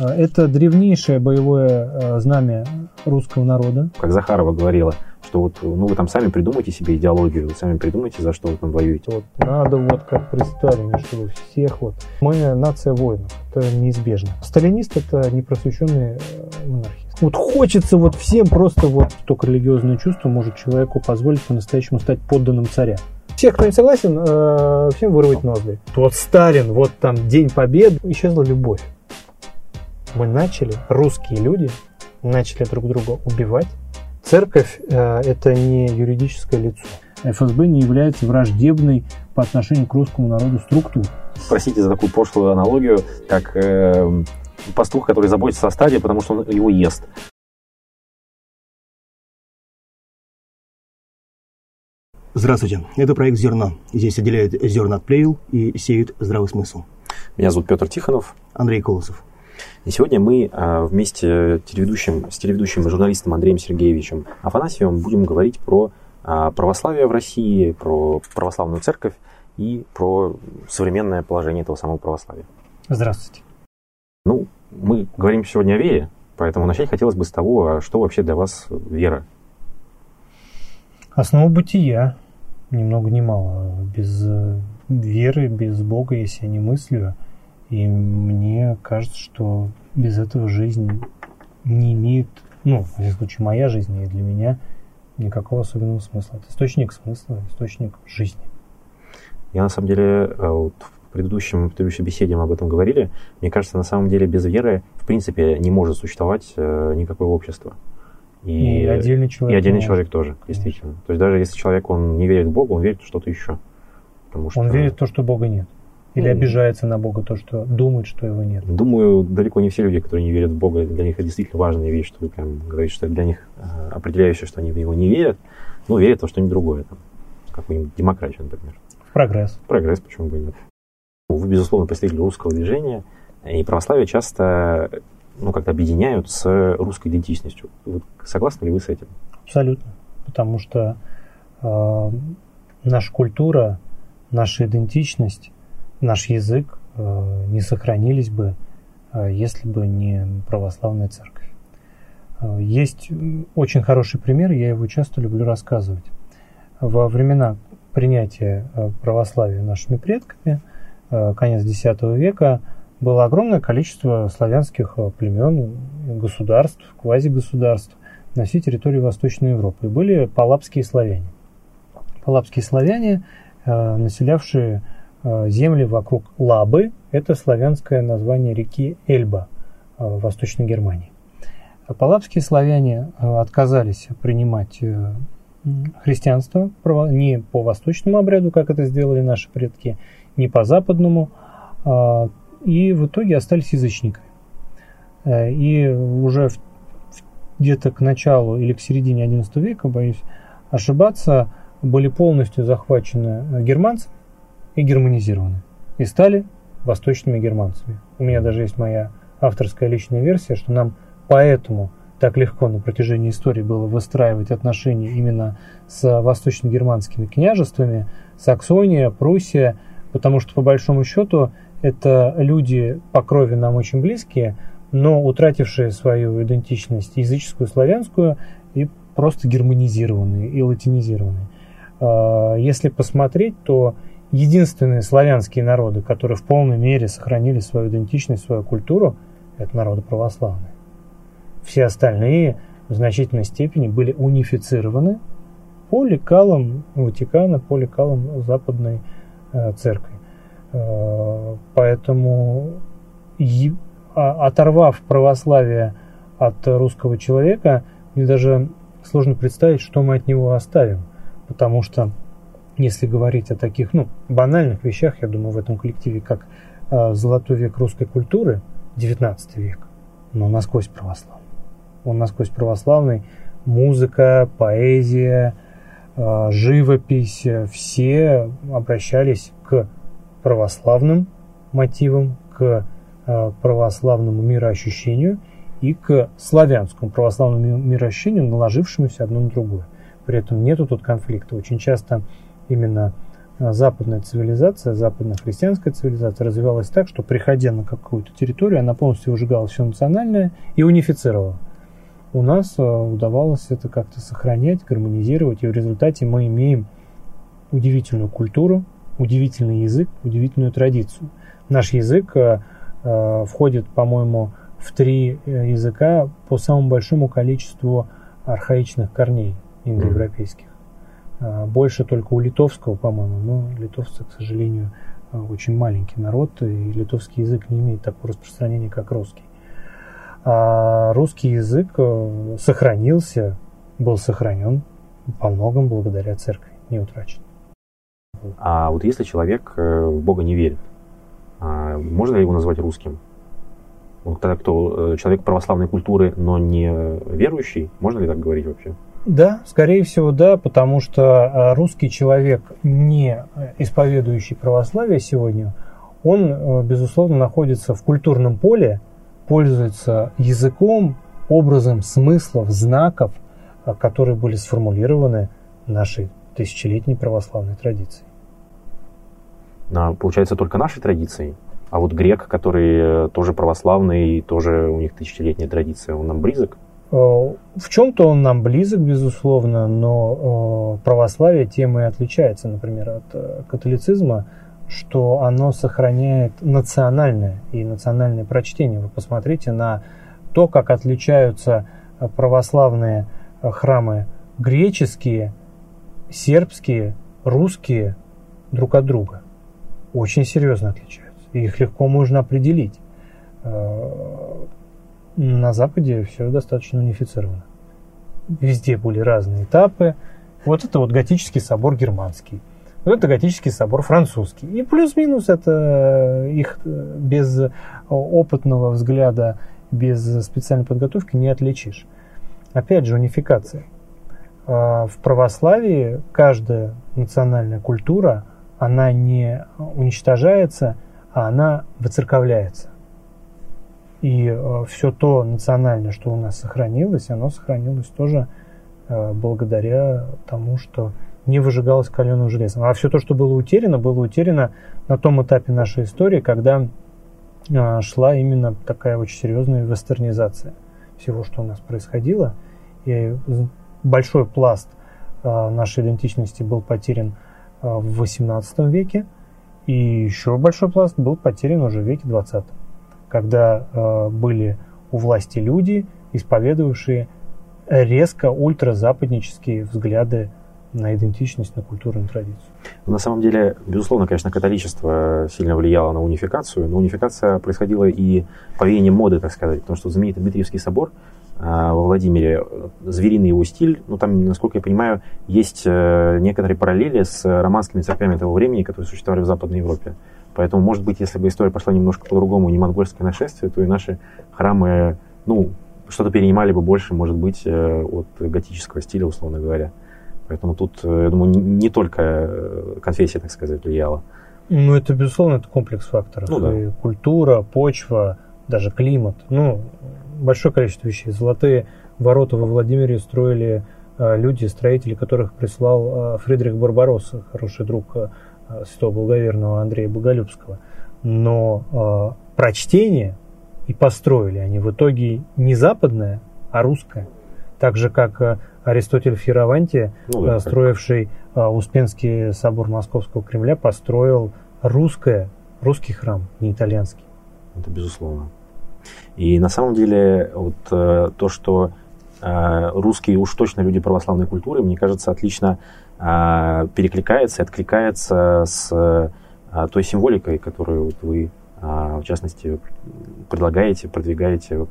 Э, это древнейшее боевое э, знамя русского народа. Как Захарова говорила, что вот ну, вы там сами придумайте себе идеологию, вы сами придумайте, за что вы там воюете. Вот надо вот как при Сталине, чтобы всех вот... Мы нация воинов, это неизбежно. Сталинист это непросвещенный э, монархист. Вот хочется вот всем просто вот только религиозное чувство может человеку позволить по-настоящему стать подданным царя. Всех, кто не согласен, э, всем вырвать ноздри. Вот Сталин, вот там День Победы, исчезла любовь. Мы начали, русские люди, начали друг друга убивать, Церковь э, это не юридическое лицо. ФСБ не является враждебной по отношению к русскому народу структурой. Простите за такую пошлую аналогию, как э, пастух, который заботится о стаде, потому что он его ест. Здравствуйте, это проект «Зерно». Здесь отделяют зерна от плевел и сеют здравый смысл. Меня зовут Петр Тихонов. Андрей Колосов. И сегодня мы а, вместе телеведущим, с телеведущим и журналистом Андреем Сергеевичем Афанасьевым будем говорить про а, православие в России, про православную церковь и про современное положение этого самого православия. Здравствуйте. Ну, мы говорим сегодня о вере, поэтому начать хотелось бы с того, а что вообще для вас вера? Основа бытия, ни много ни мало. Без э, веры, без Бога, если я не мыслю, и мне кажется, что без этого жизнь не имеет, ну, в этом случае моя жизнь и для меня никакого особенного смысла. Это источник смысла, источник жизни. Я на самом деле э, вот в предыдущем, в предыдущей беседе мы об этом говорили. Мне кажется, на самом деле без веры в принципе не может существовать э, никакое общество. И, и отдельный человек. И отдельный человек тоже, действительно. То есть даже если человек он не верит в Бога, он верит в что-то еще. Потому что... Он верит в то, что Бога нет. Или ну, обижается на Бога то, что думает, что его нет? Думаю, далеко не все люди, которые не верят в Бога, для них это действительно важная вещь, что вы прям говорите, что это для них э, определяющее, что они в него не верят, но верят в то, что-нибудь другое, там, какую-нибудь демократию, например. В прогресс. В прогресс, почему бы и нет. Вы, безусловно, представитель русского движения, и православие часто ну, как-то объединяют с русской идентичностью. Вы согласны ли вы с этим? Абсолютно. Потому что э, наша культура, наша идентичность наш язык э, не сохранились бы, э, если бы не православная церковь. Э, есть очень хороший пример, я его часто люблю рассказывать. Во времена принятия православия нашими предками, конец X века, было огромное количество славянских племен, государств, квазигосударств на всей территории Восточной Европы. И были палапские славяне. Палапские славяне, населявшие земли вокруг Лабы. Это славянское название реки Эльба э, в Восточной Германии. Палапские славяне э, отказались принимать христианство не по восточному обряду, как это сделали наши предки, не по западному, и в итоге остались язычниками. И уже где-то к началу или к середине XI века, боюсь ошибаться, были полностью захвачены германцами, и германизированы, и стали восточными германцами. У меня даже есть моя авторская личная версия, что нам поэтому так легко на протяжении истории было выстраивать отношения именно с восточно-германскими княжествами, Саксония, Пруссия, потому что по большому счету это люди по крови нам очень близкие, но утратившие свою идентичность языческую, славянскую и просто германизированные и латинизированные. А, если посмотреть, то единственные славянские народы, которые в полной мере сохранили свою идентичность, свою культуру, это народы православные. Все остальные в значительной степени были унифицированы по лекалам Ватикана, по лекалам Западной э, Церкви. Э, поэтому, а, оторвав православие от русского человека, мне даже сложно представить, что мы от него оставим. Потому что если говорить о таких ну, банальных вещах, я думаю, в этом коллективе, как э, золотой век русской культуры, 19 век, но насквозь православный. Он насквозь православный. Музыка, поэзия, э, живопись, все обращались к православным мотивам, к э, православному мироощущению и к славянскому православному мироощущению, наложившемуся одно на другое. При этом нету тут конфликта. Очень часто именно западная цивилизация, западная христианская цивилизация развивалась так, что приходя на какую-то территорию, она полностью выжигала все национальное и унифицировала. У нас удавалось это как-то сохранять, гармонизировать, и в результате мы имеем удивительную культуру, удивительный язык, удивительную традицию. Наш язык входит, по-моему, в три э, языка по самому большому количеству архаичных корней индоевропейских. А, больше только у литовского, по-моему, но литовцы, к сожалению, а, очень маленький народ, и литовский язык не имеет такого распространения, как русский. А русский язык э, сохранился, был сохранен по многом благодаря церкви, не утрачен. А вот если человек э, в Бога не верит, можно ли его назвать русским? тогда кто э, человек православной культуры, но не верующий, можно ли так говорить вообще? Да, скорее всего, да, потому что э, русский человек, не исповедующий православие сегодня, он, э, безусловно, находится в культурном поле, пользуется языком, образом смыслов, знаков, которые были сформулированы нашей тысячелетней православной традицией. А, получается, только нашей традицией? А вот грек, который э, тоже православный, тоже у них тысячелетняя традиция, он нам близок? Э, в чем-то он нам близок, безусловно, но э, православие тем и отличается, например, от католицизма, что оно сохраняет национальное и национальное прочтение. Вы посмотрите на то, как отличаются православные храмы греческие, сербские, русские друг от друга. Очень серьезно отличаются их легко можно определить. Э, на Западе все достаточно унифицировано. Везде были разные этапы. Вот это вот готический собор германский. Вот это готический собор французский. И плюс-минус это их без опытного взгляда, без специальной подготовки не отличишь. Опять же, унификация. Э, в православии каждая национальная культура, она не уничтожается – а она выцерковляется. И э, все то национальное, что у нас сохранилось, оно сохранилось тоже э, благодаря тому, что не выжигалось каленым железом. А все то, что было утеряно, было утеряно на том этапе нашей истории, когда э, шла именно такая очень серьезная вестернизация всего, что у нас происходило. И большой пласт нашей идентичности был потерян в XVIII веке – и еще большой пласт был потерян уже в веке 20 когда э, были у власти люди, исповедовавшие резко ультразападнические взгляды на идентичность, на культуру, на традицию. На самом деле, безусловно, конечно, католичество сильно влияло на унификацию, но унификация происходила и по веянию моды, так сказать, потому что знаменитый Дмитриевский собор во Владимире, звериный его стиль, ну там, насколько я понимаю, есть э, некоторые параллели с романскими церквями того времени, которые существовали в Западной Европе. Поэтому, может быть, если бы история пошла немножко по-другому, не монгольское нашествие, то и наши храмы, ну, что-то перенимали бы больше, может быть, э, от готического стиля, условно говоря. Поэтому тут, э, я думаю, не только конфессия, так сказать, влияла. Ну, это, безусловно, это комплекс факторов. Ну, да. И культура, почва, даже климат. Ну, большое количество вещей. Золотые ворота во Владимире строили а, люди, строители которых прислал а, Фридрих Барбаросса, хороший друг а, святого благоверного Андрея Боголюбского. Но прочтение и построили они в итоге не западное, а русское. Так же, как Аристотель в Хираванте, ну, да, строивший Успенский собор Московского Кремля, построил русское, русский храм, не итальянский. Это безусловно. И на самом деле вот э, то, что э, русские уж точно люди православной культуры, мне кажется, отлично э, перекликается и откликается с той символикой, которую вот вы, в частности, предлагаете, продвигаете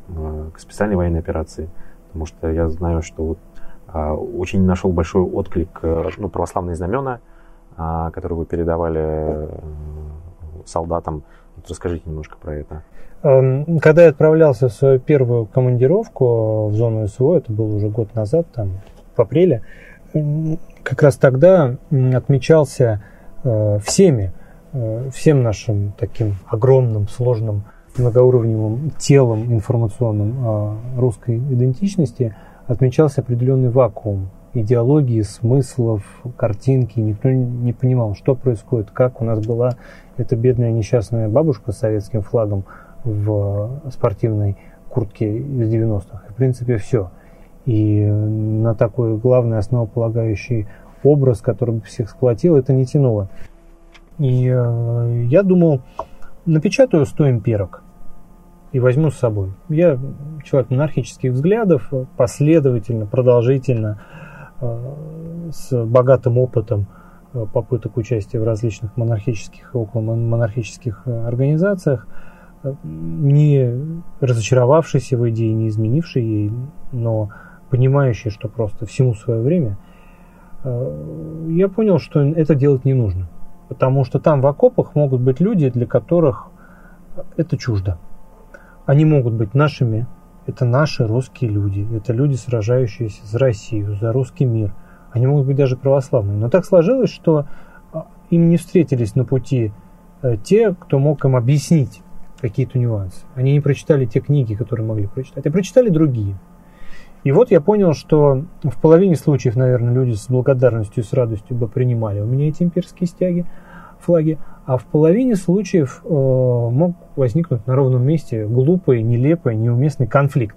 к специальной военной операции. Потому что я знаю, что вот очень нашел большой отклик ну, православные знамена, которые вы передавали солдатам. Вот расскажите немножко про это. Эм, когда я отправлялся в свою первую командировку в зону СВО, это был уже год назад, там, в апреле, как раз тогда отмечался э, всеми, э, всем нашим таким огромным, сложным, многоуровневым телом информационным русской идентичности отмечался определенный вакуум идеологии, смыслов, картинки. Никто не понимал, что происходит, как у нас была эта бедная несчастная бабушка с советским флагом в спортивной куртке из 90-х. В принципе, все. И на такой главный основополагающий образ, который бы всех сплотил, это не тянуло. И э, я думал, напечатаю 100 имперок и возьму с собой. Я человек монархических взглядов, последовательно, продолжительно, э, с богатым опытом э, попыток участия в различных монархических около монархических э, организациях, не разочаровавшийся в идее, не изменивший ей, но понимающий, что просто всему свое время, я понял, что это делать не нужно. Потому что там в окопах могут быть люди, для которых это чуждо. Они могут быть нашими, это наши русские люди, это люди, сражающиеся за Россию, за русский мир. Они могут быть даже православными. Но так сложилось, что а, им не встретились на пути э, те, кто мог им объяснить какие-то нюансы. Они не прочитали те книги, которые могли прочитать, а прочитали другие. И вот я понял, что в половине случаев, наверное, люди с благодарностью с радостью бы принимали у меня эти имперские стяги, флаги, а в половине случаев э, мог возникнуть на ровном месте глупый, нелепый, неуместный конфликт,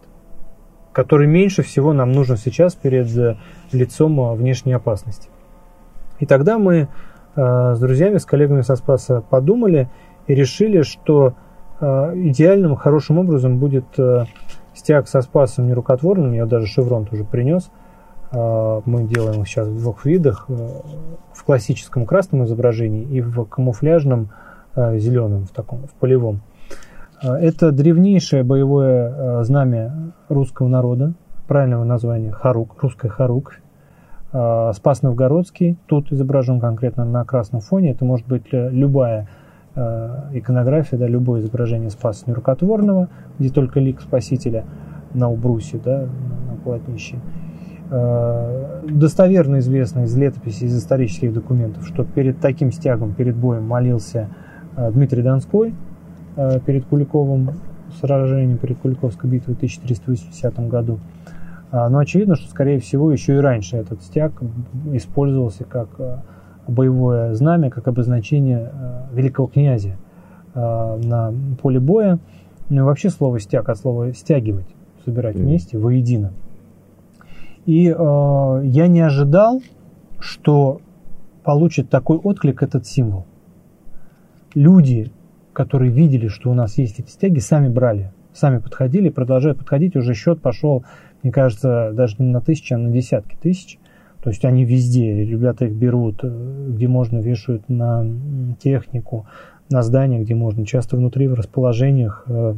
который меньше всего нам нужен сейчас перед э, лицом э, внешней опасности. И тогда мы с друзьями, с коллегами со Спаса подумали и решили, что идеальным, хорошим образом будет стяг со Спасом нерукотворным, я даже шеврон тоже принес – а, мы делаем их сейчас в двух видах. Э, в классическом красном изображении и в камуфляжном э, зеленом, в таком, в полевом. Это древнейшее боевое э, знамя русского народа, правильного названия Харук, русская Харук. Спас Новгородский, тут изображен конкретно на красном фоне. Это может быть любая иконография, да, любое изображение Спаса Нерукотворного, где только лик Спасителя на убрусе, да, на полотнище. Э, достоверно известно из летописей, из исторических документов, что перед таким стягом, перед боем молился э, Дмитрий Донской э, перед Куликовым сражением, перед Куликовской битвой в 1380 году. Но очевидно, что, скорее всего, еще и раньше этот стяг использовался как боевое знамя, как обозначение великого князя на поле боя. Ну и вообще слово «стяг» от слова «стягивать», собирать вместе, воедино. И э, я не ожидал, что получит такой отклик этот символ. Люди, которые видели, что у нас есть эти стяги, сами брали, сами подходили, продолжают подходить. Уже счет пошел, мне кажется, даже не на тысячи, а на десятки тысяч. То есть они везде, ребята их берут, э, где можно вешают на технику, на здания, где можно, часто внутри в расположениях э,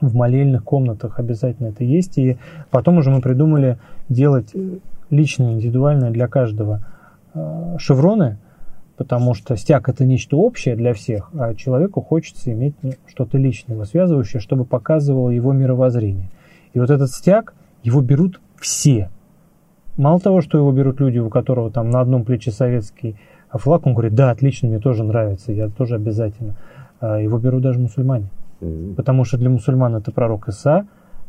в молельных комнатах обязательно это есть. И потом уже мы придумали делать э, личные, индивидуальные для каждого шевроны, потому что стяг это нечто общее для всех, а человеку хочется иметь ну, что-то личное, связывающее, чтобы показывало его мировоззрение. И вот этот стяг, его берут все. Мало того, что его берут люди, у которого там на одном плече советский флаг, он говорит, да, отлично, мне тоже нравится, я тоже обязательно. А его берут даже мусульмане. Потому что для мусульман это пророк Иса,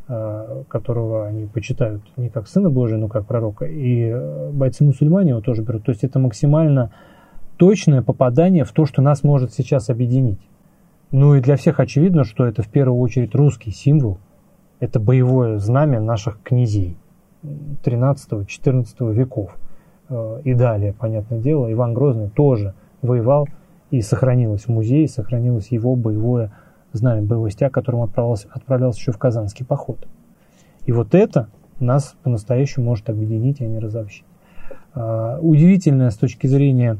э, которого они почитают не как Сына Божия, но как пророка. И э, бойцы-мусульмане его тоже берут. То есть это максимально точное попадание в то, что нас может сейчас объединить. Ну и для всех очевидно, что это в первую очередь русский символ. Это боевое знамя наших князей 13-14 веков. Э, и далее, понятное дело, Иван Грозный тоже воевал и сохранилось в музее, сохранилось его боевое знамя боевой стяг, которым отправлялся, отправлялся еще в Казанский поход. И вот это нас по-настоящему может объединить, а не разобщить. А, удивительное с точки зрения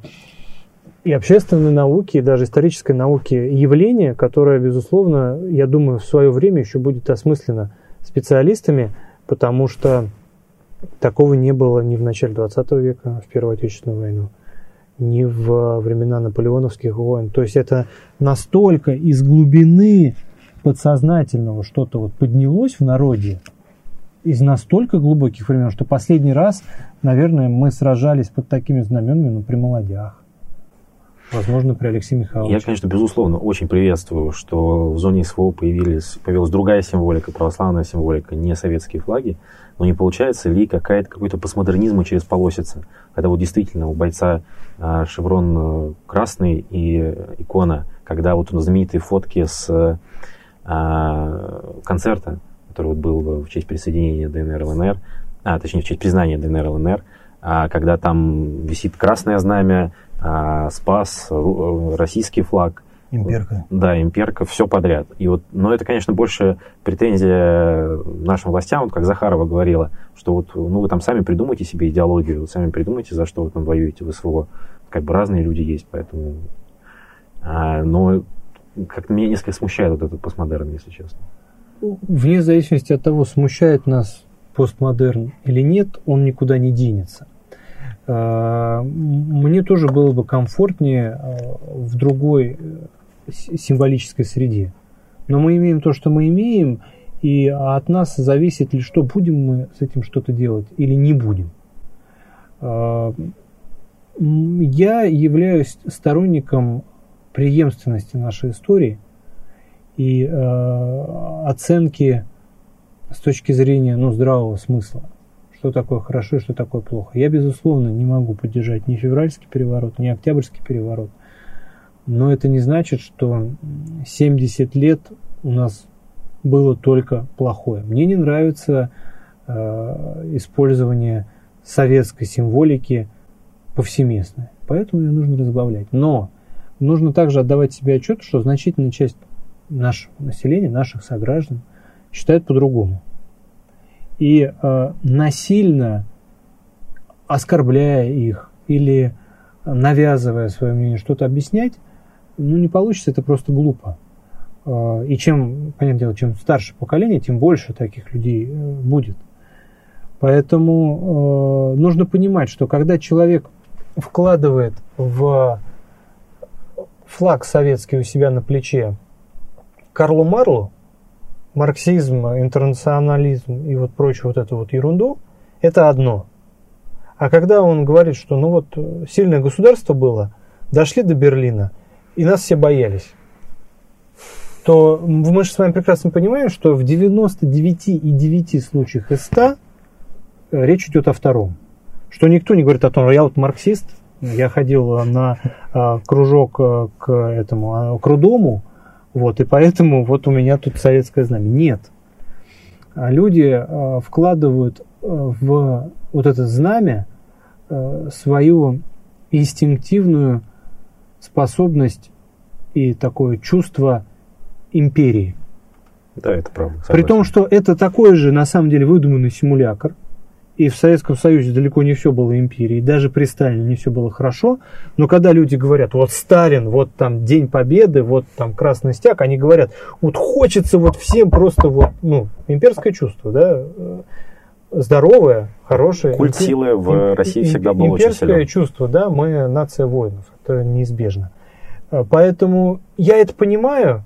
и общественной науки, и даже исторической науки явление, которое, безусловно, я думаю, в свое время еще будет осмыслено специалистами, потому что такого не было ни в начале 20 века, в Первую Отечественную войну, ни в времена наполеоновских войн. То есть это настолько из глубины подсознательного что-то вот поднялось в народе, из настолько глубоких времен, что последний раз, наверное, мы сражались под такими знаменами ну, при молодях. Возможно, при Алексее Михайловиче. Я, конечно, безусловно, очень приветствую, что в зоне СВО появились, появилась другая символика, православная символика, не советские флаги. Но не получается ли какая-то, какой-то постмодернизм через полосица, когда вот действительно у бойца а, шеврон э, красный и икона, когда вот знаменитые фотки с а, концерта, который вот был в честь присоединения ДНР ЛНР, а, точнее, в честь признания ДНР ЛНР, а, когда там висит красное знамя, а, Спас, российский флаг. Имперка. Да, имперка, все подряд. И вот, но это, конечно, больше претензия нашим властям, вот как Захарова говорила, что вот, ну, вы там сами придумайте себе идеологию, вы сами придумайте, за что вы там воюете в СВО. Как бы разные люди есть, поэтому... А, но как-то меня несколько смущает вот этот постмодерн, если честно. Вне зависимости от того, смущает нас постмодерн или нет, он никуда не денется. А, мне тоже было бы комфортнее а, в другой э, символической среде. Но мы имеем то, что мы имеем, и от нас зависит ли что, будем мы с этим что-то делать или не будем. А, я являюсь сторонником преемственности нашей истории и оценки с точки зрения ну, здравого смысла что такое хорошо и что такое плохо. Я, безусловно, не могу поддержать ни февральский переворот, ни октябрьский переворот. Но это не значит, что 70 лет у нас было только плохое. Мне не нравится э, использование советской символики повсеместно. Поэтому ее нужно разбавлять. Но нужно также отдавать себе отчет, что значительная часть нашего населения, наших сограждан считает по-другому и э, насильно оскорбляя их или навязывая свое мнение что-то объяснять, ну не получится, это просто глупо. Э, и чем, понятное дело, чем старше поколение, тем больше таких людей э, будет. Поэтому э, нужно понимать, что когда человек вкладывает в флаг советский у себя на плече Карлу Марлу, марксизм, интернационализм и вот прочую вот эту вот ерунду, это одно. А когда он говорит, что ну вот сильное государство было, дошли до Берлина, и нас все боялись, то мы же с вами прекрасно понимаем, что в 99,9 случаях из 100 э, речь идет о втором. Что никто не говорит о том, я вот марксист, я ходил на а, кружок э, к этому, к Рудому, вот, и поэтому вот у меня тут советское знамя. Нет. А люди э, вкладывают э, в вот это знамя свою инстинктивную способность и такое чувство империи. Да, это правда. Согласен. При том, что это такой же, на самом деле, выдуманный симулятор, и в Советском Союзе далеко не все было империей, даже при Сталине не все было хорошо, но когда люди говорят, вот Сталин, вот там День Победы, вот там Красный Стяг, они говорят, вот хочется вот всем просто вот, ну, имперское чувство, да, э, здоровое, хорошее. Культ импер... силы в. России всегда был очень силен. Имперское чувство, да, мы нация воинов, это неизбежно. Э, поэтому я это понимаю,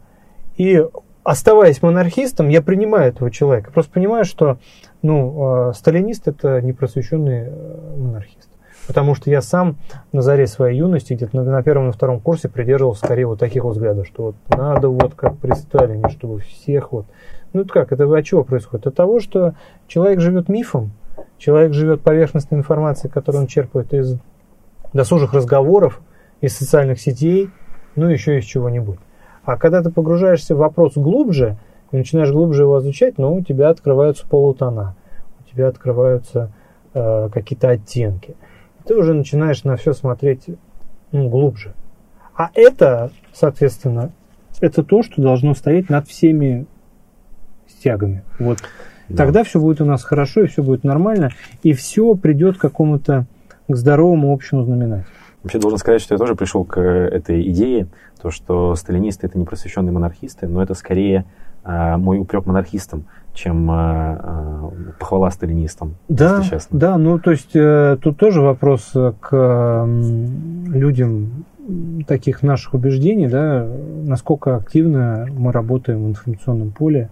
и оставаясь монархистом, я принимаю этого человека. Просто понимаю, что ну, э, сталинист это непросвещенный э, монархист. Потому что я сам на заре своей юности, где-то на первом и втором курсе придерживался скорее вот таких взглядов, что вот надо вот как при Сталине, чтобы всех вот... Ну это как, это от чего происходит? От того, что человек живет мифом, человек живет поверхностной информацией, которую он черпает из досужих разговоров, из социальных сетей, ну еще из чего-нибудь. А когда ты погружаешься в вопрос глубже, и начинаешь глубже его изучать, ну, у тебя открываются полутона, у тебя открываются э, какие-то оттенки. Ты уже начинаешь на все смотреть ну, глубже. А это, соответственно, это то, что должно стоять над всеми стягами. Вот. Да. Тогда все будет у нас хорошо, и все будет нормально, и все придет к какому-то к здоровому общему знаменателю. Вообще должен сказать, что я тоже пришел к этой идее, то, что сталинисты это не просвещенные монархисты, но это скорее мой упрек монархистам, чем а, а, похвала сталинистам. Да, да, ну то есть э, тут тоже вопрос к людям таких наших убеждений, да, насколько активно мы работаем в информационном поле,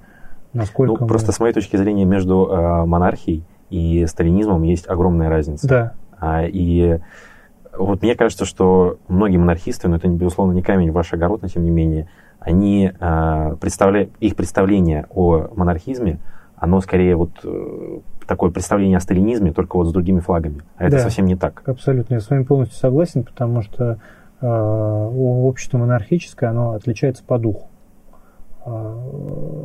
насколько. Ну, мы... просто с моей точки зрения между монархией и сталинизмом есть огромная разница. Да. И вот мне кажется, что многие монархисты, но это, безусловно, не камень в ваш огород, но тем не менее, они э, их представление о монархизме, оно скорее вот э, такое представление о сталинизме, только вот с другими флагами. А это Да. совсем не так. Абсолютно, я с вами полностью согласен, потому что э, общество монархическое, оно отличается по духу. Э,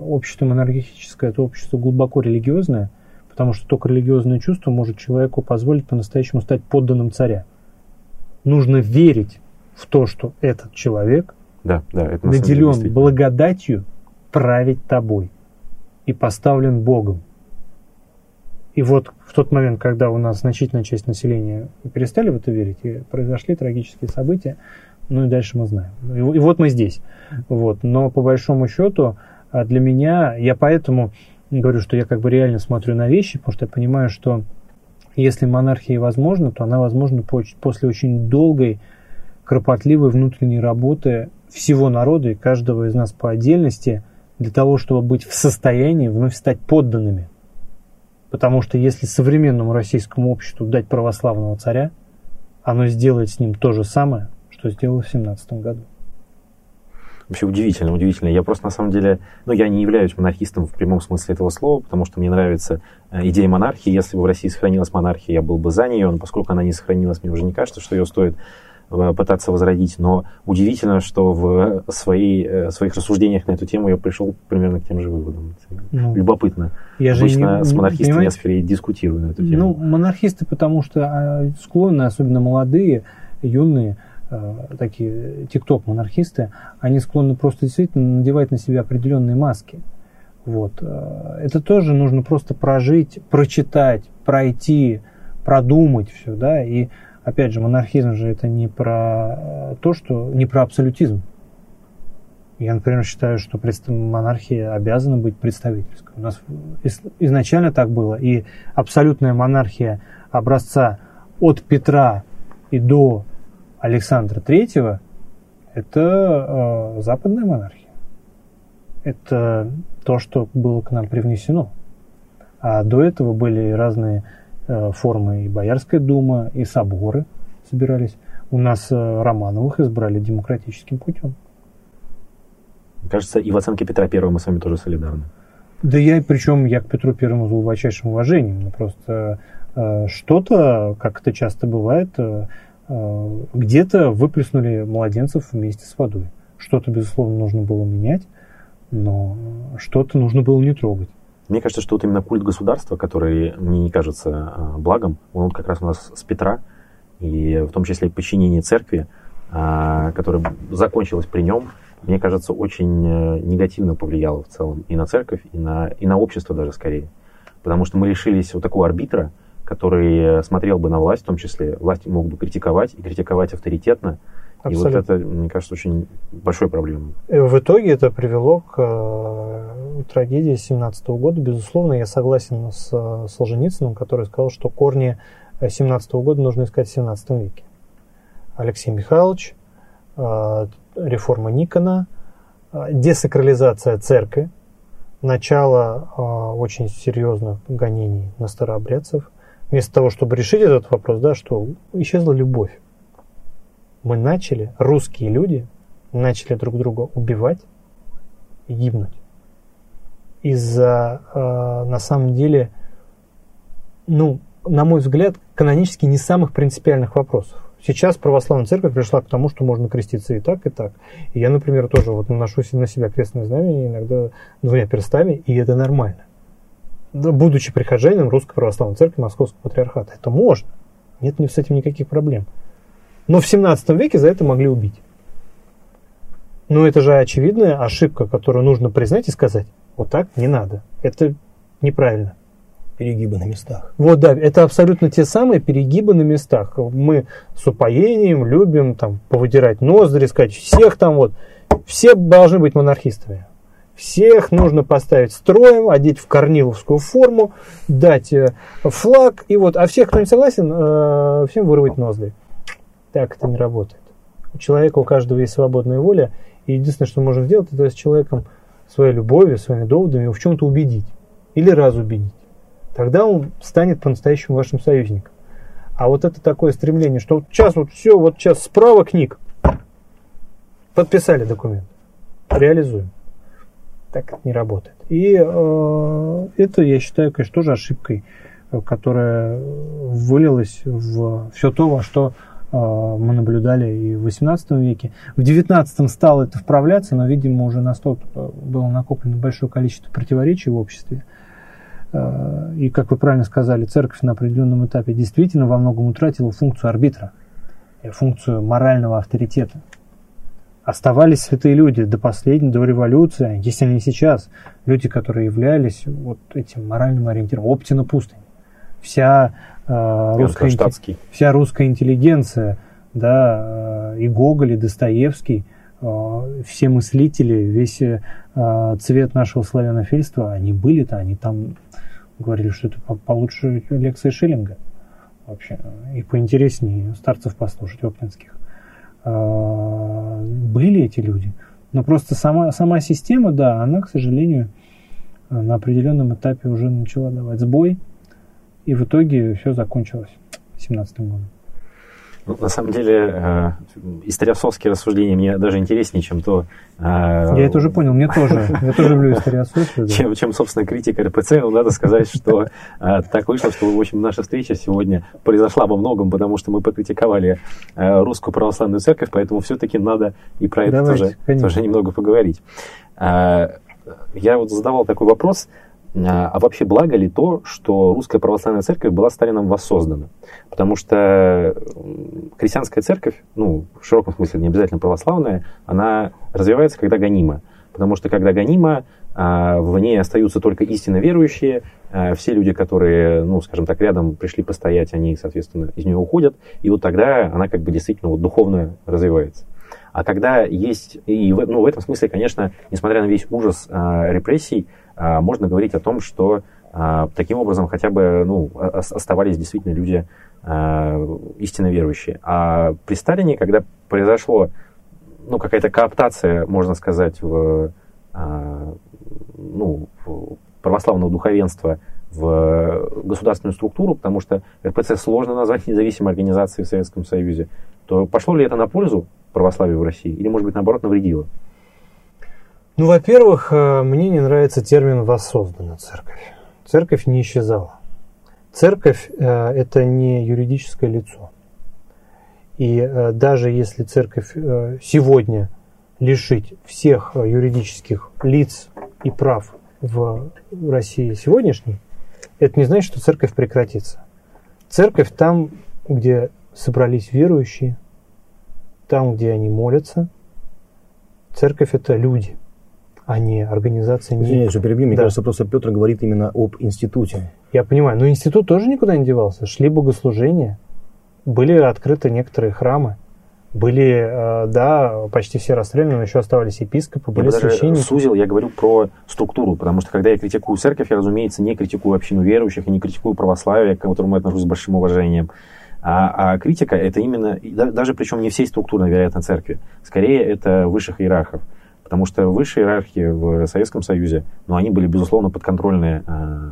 общество монархическое – это общество глубоко религиозное, потому что только религиозное чувство может человеку позволить по-настоящему стать подданным царя. Нужно верить в то, что этот человек Да, да, это на деле наделен действительно. благодатью править тобой и поставлен Богом. И вот в тот момент, когда у нас значительная часть населения перестали в это верить, и произошли трагические события, ну и дальше мы знаем. И, и вот мы здесь. Вот. Но по большому счету а, для меня, я поэтому говорю, что я как бы реально смотрю на вещи, потому что я понимаю, что если монархия возможна, то она возможна по- после очень долгой, кропотливой внутренней работы всего народа и каждого из нас по отдельности для того, чтобы быть в состоянии вновь стать подданными. Потому что если современному российскому обществу дать православного царя, оно сделает с ним то же самое, что сделало в 17 году. Вообще удивительно, удивительно. Я просто на самом деле, ну, я не являюсь монархистом в прямом смысле этого слова, потому что мне нравится э, идея монархии. Если бы в России сохранилась монархия, я был бы за нее, но поскольку она не сохранилась, мне уже не кажется, что ее стоит пытаться возродить. Но удивительно, что в своей, э, своих рассуждениях на эту тему я пришел примерно к тем же выводам. Ну, Любопытно. я же Обычно не- с монархистами я понимаете? скорее дискутирую на эту тему. Ну, монархисты, потому что а, склонны, особенно молодые, юные, э, такие тикток-монархисты, они склонны просто действительно надевать на себя определенные маски. Вот. э, Это тоже нужно просто прожить, прочитать, пройти, продумать все, да, и опять же, монархизм же это не про э, то, что, не про абсолютизм. Я, например, считаю, что монархия обязана быть представительской. У нас из- изначально так было, и абсолютная монархия образца от Петра и до Александра Третьего – это э, западная монархия. Это то, что было к нам привнесено. А до этого были разные формы и Боярская дума, и соборы собирались. У нас э, Романовых избрали демократическим путем. Кажется, и в оценке Петра Первого мы с вами тоже солидарны. Да я, причем я к Петру Первому с глубочайшим уважением. Ну, просто э, что-то, как это часто бывает, э, э, где-то выплеснули младенцев вместе с водой. Что-то, безусловно, нужно было менять, но что-то нужно было не трогать. Мне кажется, что вот именно культ государства, который мне не кажется а, благом, он вот как раз у нас с Петра, и в том числе подчинение церкви, а, которое закончилось при нем, мне кажется, очень э, негативно повлияло в целом и на церковь, и на, и на общество даже скорее. Потому что мы лишились вот такого арбитра, который э, смотрел бы на власть, в том числе власть мог бы критиковать, и критиковать авторитетно. И вот Абсолютно. это, мне кажется, очень большой проблемой. В итоге это привело к э, трагедии 17 года. Безусловно, я согласен с э, Солженицыным, который сказал, что корни 17 года нужно искать в 17 веке. Алексей Михайлович, э, реформа Никона, э, десакрализация церкви, начало э, очень серьезных гонений на старообрядцев. Вместо того, чтобы решить этот вопрос, да, что исчезла любовь. Мы начали, русские люди, начали друг друга убивать и гибнуть. Из-за, э, на самом деле, ну, на мой взгляд, канонически не самых принципиальных вопросов. Сейчас православная церковь пришла к тому, что можно креститься и так, и так. И я, например, тоже вот наношу на себя крестное знамение иногда двумя перстами, и это нормально. Будучи прихожанином Русской Православной Церкви Московского Патриархата. Это можно. Нет с этим никаких проблем. Но в 17 веке за это могли убить. Но это же очевидная ошибка, которую нужно признать и сказать, вот так не надо. Это неправильно. Перегибы на местах. Вот да, это абсолютно те самые перегибы на местах. Мы с упоением любим там повыдирать ноздри, сказать, всех там вот, все должны быть монархистами. Всех нужно поставить строем, одеть в корниловскую форму, дать э, флаг, и вот, а всех, кто не согласен, э, всем вырвать ноздри. Так это не работает. У человека, у каждого есть свободная воля, и единственное, что можно сделать, это с человеком своей любовью, своими доводами его в чем-то убедить. Или разубедить. Тогда он станет по-настоящему вашим союзником. А вот это такое стремление, что вот сейчас вот все, вот сейчас справа книг. Подписали документ. Реализуем. Так это не работает. И э, это, я считаю, конечно, тоже ошибкой, которая вылилась в все то, во что э, мы наблюдали и в 18 веке. В 19 стало это вправляться, но, видимо, уже настолько было накоплено большое количество противоречий в обществе, Э, и, как вы правильно сказали, церковь на определенном этапе действительно во многом утратила функцию арбитра, функцию морального авторитета. Оставались святые люди до последней, до революции, если не сейчас, люди, которые являлись вот этим моральным ориентиром. Оптина пустынь. Вся, э, русская, вся русская интеллигенция, да, э, и Гоголь, и Достоевский – Э, все мыслители, весь э, цвет нашего славянофильства, они были-то, они там говорили, что это получше лекции Шиллинга вообще, и поинтереснее старцев послушать, оптинских. Э, были эти люди, но просто сама, сама система, да, она, к сожалению, на определенном этапе уже начала давать сбой, и в итоге все закончилось 17 годом. Ну, на самом деле, э, историосовские рассуждения мне даже интереснее, чем то... Э, Я это уже понял, мне тоже. Я тоже люблю историософию. Да. Чем, чем, собственно, критика РПЦ. Но надо сказать, что э, так вышло, что, в общем, наша встреча сегодня произошла во многом, потому что мы покритиковали э, русскую православную церковь, поэтому все-таки надо и про это тоже, тоже немного поговорить. Э, я вот задавал такой вопрос, а, а вообще благо ли то, что русская православная церковь была Сталином воссоздана? Потому что христианская церковь, ну, в широком смысле, не обязательно православная, она развивается, когда гонима. Потому что когда гонима, а, в ней остаются только истинно верующие, а, все люди, которые, ну, скажем так, рядом пришли постоять, они, соответственно, из нее уходят, и вот тогда она как бы действительно вот духовно развивается. А когда есть, и в, ну, в этом смысле, конечно, несмотря на весь ужас репрессий, можно говорить о том, что а, таким образом хотя бы ну, оставались действительно люди а, истинно верующие. А при Сталине, когда произошло ну, какая-то кооптация, можно сказать, в, ну, в православного духовенства в государственную структуру, потому что РПЦ сложно назвать независимой организацией в Советском Союзе, то пошло ли это на пользу православию в России или, может быть, наоборот, навредило? Ну, во-первых, э, мне не нравится термин «воссоздана церковь». Церковь не исчезала. Церковь э, – это не юридическое лицо. И э, даже если церковь сегодня лишить всех юридических лиц и прав в России сегодняшней, это не значит, что церковь прекратится. Церковь там, где собрались верующие, там, где они молятся. Церковь – это люди – а не организация. Не... Извиняюсь, что перебью. Мне да. кажется, просто Петр говорит именно об институте. Я понимаю. Но институт тоже никуда не девался. Шли богослужения, были открыты некоторые храмы. Были, э, да, почти все расстреляны, но еще оставались епископы, были я священники. сузил, я говорю про структуру, потому что когда я критикую церковь, я, разумеется, не критикую общину верующих и не критикую православие, к которому я отношусь с большим уважением. А, а критика это именно, даже причем не всей структуры, вероятно, церкви. Скорее, это высших иерархов. Потому что высшие иерархии в Советском Союзе, ну, они были, безусловно, подконтрольные э,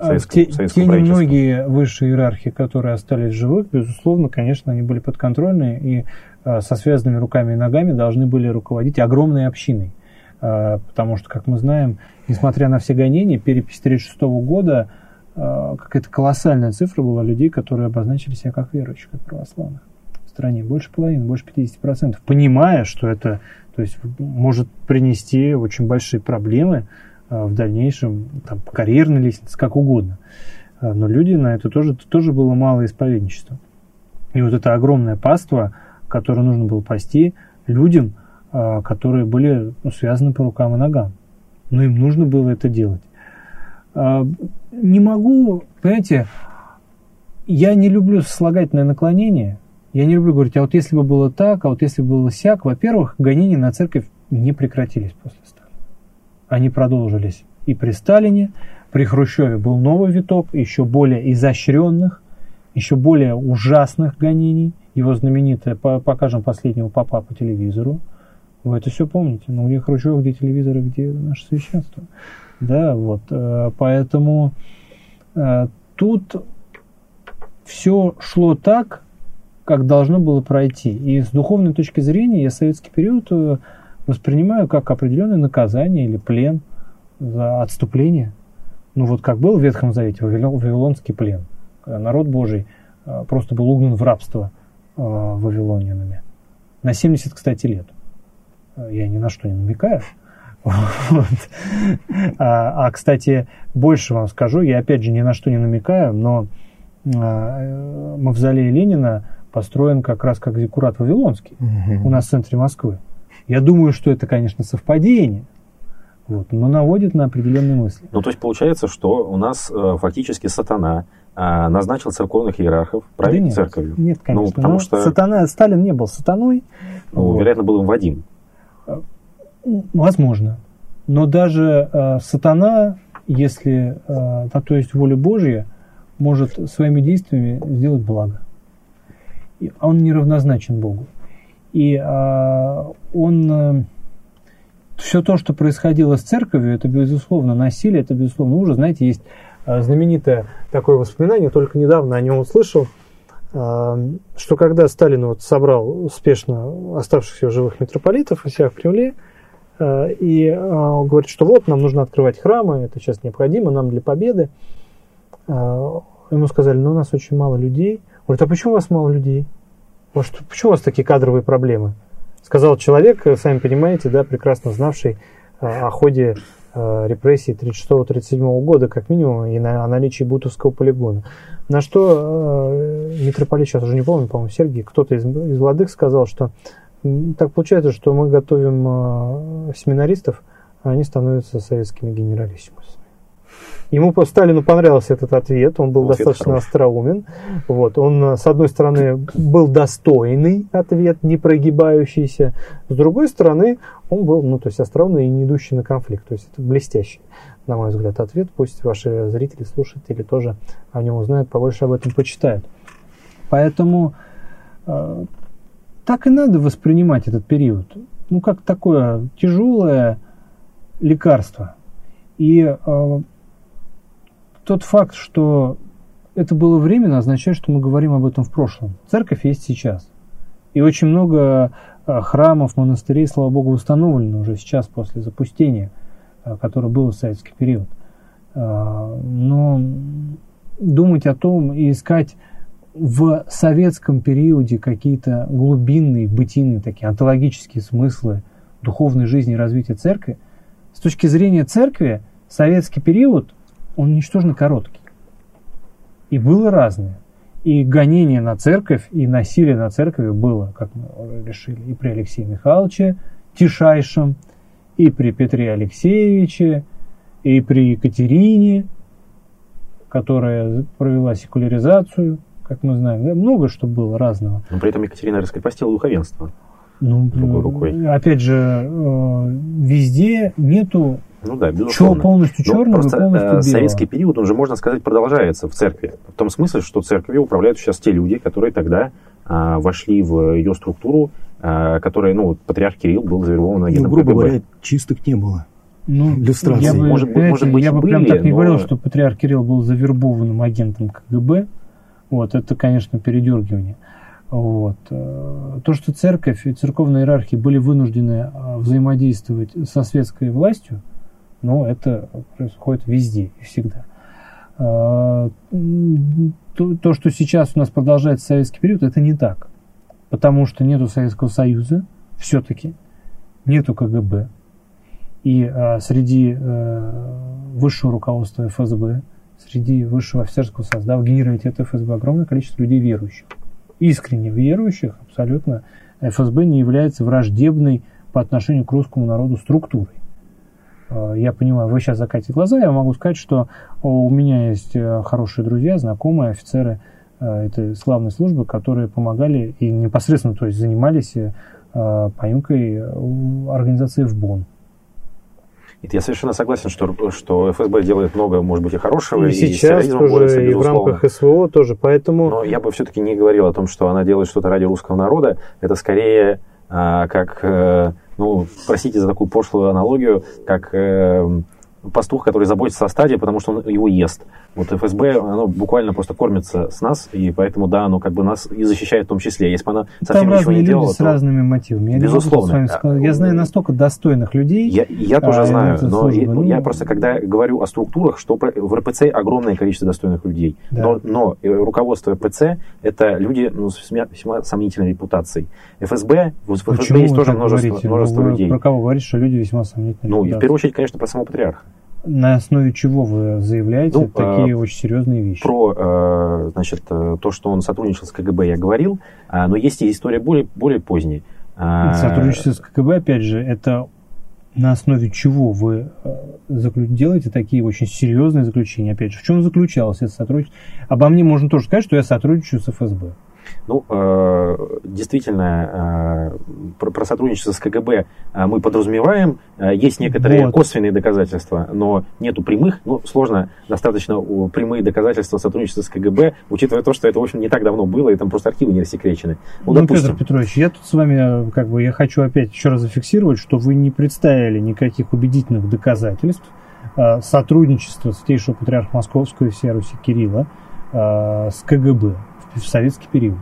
Советскому, те, те немногие высшие иерархии, которые остались живых, безусловно, конечно, они были подконтрольные и э, со связанными руками и ногами должны были руководить огромной общиной. Э, потому что, как мы знаем, несмотря на все гонения, перепись 1936 года э, какая-то колоссальная цифра была людей, которые обозначили себя как верующих, как православных стране. Больше половины, больше 50%. Понимая, что это то есть может принести очень большие проблемы э, в дальнейшем, там, по карьерной лестнице, как угодно. Э, но люди на это тоже, тоже было мало исповедничества. И вот это огромное паство, которое нужно было пасти людям, э, которые были ну, связаны по рукам и ногам. Но им нужно было это делать. Не могу, понимаете, я не люблю слагательное наклонение, я не люблю говорить, а вот если бы было так, а вот если бы было сяк, во-первых, гонения на церковь не прекратились после Сталина. Они продолжились и при Сталине, при Хрущеве был новый виток, еще более изощренных, еще более ужасных гонений. Его знаменитое «Покажем последнего папа по телевизору». Вы это все помните. Ну, где Хрущев, где телевизоры, где наше священство. Да, вот. Э, поэтому э, тут все шло так, как должно было пройти. И с духовной точки зрения я советский период э, воспринимаю как определенное наказание или плен за отступление. Ну вот как был в Ветхом Завете Вавилонский плен. Народ Божий э, просто был угнан в рабство э, вавилонянами. На 70, кстати, лет. Я ни на что не намекаю. Вот. А, а, кстати, больше вам скажу, я опять же ни на что не намекаю, но мавзолей Ленина построен как раз как зиккурат Вавилонский угу. у нас в центре Москвы. Я думаю, что это, конечно, совпадение, вот, но наводит на определенные мысли. Ну, то есть получается, что у нас э, фактически сатана э, назначил церковных иерархов править да нет, церковью. Нет, ну, конечно. Ну, потому что... Сатана, Сталин не был сатаной. Ну, вот. вероятно, был им Вадим. Возможно. Но даже э, сатана, если э, то есть воля Божья, может своими действиями сделать благо. Он неравнозначен Богу. И э, он... Э, все то, что происходило с церковью, это, безусловно, насилие, это, безусловно, ужас. Знаете, есть э, знаменитое такое воспоминание, только недавно о нем услышал, э, что когда Сталин вот собрал успешно оставшихся живых митрополитов у себя в Кремле, Э, и говорит, что вот, нам нужно открывать храмы, это сейчас необходимо нам для победы. Ему сказали, ну у нас очень мало людей. Говорит, а почему у вас мало людей? Может, почему у вас такие кадровые проблемы? Сказал человек, сами понимаете, да, прекрасно знавший о ходе репрессий 36-37 года, как минимум, и на, о наличии Бутовского полигона. На что э, митрополит, сейчас уже не помню, по-моему, Сергий, кто-то из, из владык сказал, что так получается, что мы готовим а, семинаристов, а они становятся советскими генералиссимусами. Ему по Сталину понравился этот ответ, он был ответ достаточно хороший. остроумен. Вот, он, а, с одной стороны, был достойный ответ, не прогибающийся. С другой стороны, он был, ну, то есть остроумный и не идущий на конфликт. То есть это блестящий, на мой взгляд, ответ. Пусть ваши зрители, слушатели тоже о нем узнают, побольше об этом почитают. Поэтому а, так и надо воспринимать этот период. Ну, как такое тяжелое лекарство. И э, тот факт, что это было временно, означает, что мы говорим об этом в прошлом. Церковь есть сейчас. И очень много э, храмов, монастырей, слава богу, установлено уже сейчас после запустения, э, которое было в советский период. Э, но думать о том и искать в советском периоде какие-то глубинные, бытийные, такие онтологические смыслы духовной жизни и развития церкви, с точки зрения церкви, советский период, он ничтожно короткий. И было разное. И гонение на церковь, и насилие на церкви было, как мы решили, и при Алексее Михайловиче Тишайшем, и при Петре Алексеевиче, и при Екатерине, которая провела секуляризацию как мы знаем. Да, много что было разного. Но при этом Екатерина раскрепостила духовенство. Ну, другой рукой. Опять же, э, везде нету ну да, безусловно. Чего полностью черного Но просто, полностью э, белого. Советский период, он же, можно сказать, продолжается в церкви. В том смысле, что церковью управляют сейчас те люди, которые тогда а, вошли в ее структуру, а, которые, ну, патриарх Кирилл был завербован агентом ну, грубо КГБ. говоря, чистых не было. Ну, иллюстрации. Я бы, может, может быть, я бы были, прям так не но... говорил, что патриарх Кирилл был завербованным агентом КГБ. Вот, это, конечно, передергивание. Вот. Э, то, что церковь и церковные иерархии были вынуждены э, взаимодействовать со светской властью, ну, это происходит везде и всегда. Э, то, то, что сейчас у нас продолжается советский период, это не так. Потому что нету Советского Союза, все-таки, нету КГБ. И а, среди а, высшего руководства ФСБ среди высшего офицерского состава генералитет ФСБ огромное количество людей верующих. Искренне верующих, абсолютно. ФСБ не является враждебной по отношению к русскому народу структурой. А, я понимаю, вы сейчас закатите глаза, я могу сказать, что у меня есть э, хорошие друзья, знакомые офицеры э, этой славной службы, которые помогали и непосредственно то есть, занимались э, поимкой организации в Бонн. Я совершенно согласен, что, что ФСБ делает много, может быть, и хорошего. И, и сейчас тоже, борется, и в рамках СВО тоже, поэтому... Но я бы все-таки не говорил о том, что она делает что-то ради русского народа. Это скорее а, как, э, ну, простите за такую пошлую аналогию, как э, пастух, который заботится о стаде, потому что он его ест. Вот ФСБ, оно буквально просто кормится с нас, и поэтому, да, оно как бы нас и защищает в том числе. Если бы она совсем Там ничего не люди с то... разными мотивами. Я Безусловно. вами сказать. Я знаю настолько достойных людей. Я, я тоже А, знаю, но я, ну. я просто когда говорю о структурах, что в РПЦ огромное количество достойных людей, Да. но, но э, руководство РПЦ это люди ну, с весьма, сомнительной репутацией. ФСБ, в ФСБ Почему есть тоже множество, говорите? множество Ну, вы людей. Про кого говорите, что люди весьма сомнительные? Ну, в первую очередь, конечно, про самого патриарха. На основе чего вы заявляете Ну, такие а, очень серьезные вещи? Про э, значит, э, то, что он сотрудничал с КГБ, я говорил, а, но есть и история более, более поздняя. А, Сотрудничество с КГБ, опять же, это на основе чего вы э, делаете такие очень серьезные заключения? Опять же, в чем заключалось это сотрудничество? Обо мне можно тоже сказать, что я сотрудничаю с ФСБ. Ну, э, действительно, э, про, про сотрудничество с КГБ э, мы подразумеваем. Есть некоторые Вот. косвенные доказательства, но нету прямых. Ну, сложно достаточно прямые доказательства сотрудничества с КГБ, учитывая то, что это, в общем, не так давно было, и там просто архивы не рассекречены. Ну, Ну, допустим. Петр Петрович, я тут с вами, как бы, я хочу опять еще раз зафиксировать, что вы не представили никаких убедительных доказательств сотрудничества Святейшего Патриарха Московского и всей Руси Кирилла с КГБ в советский период.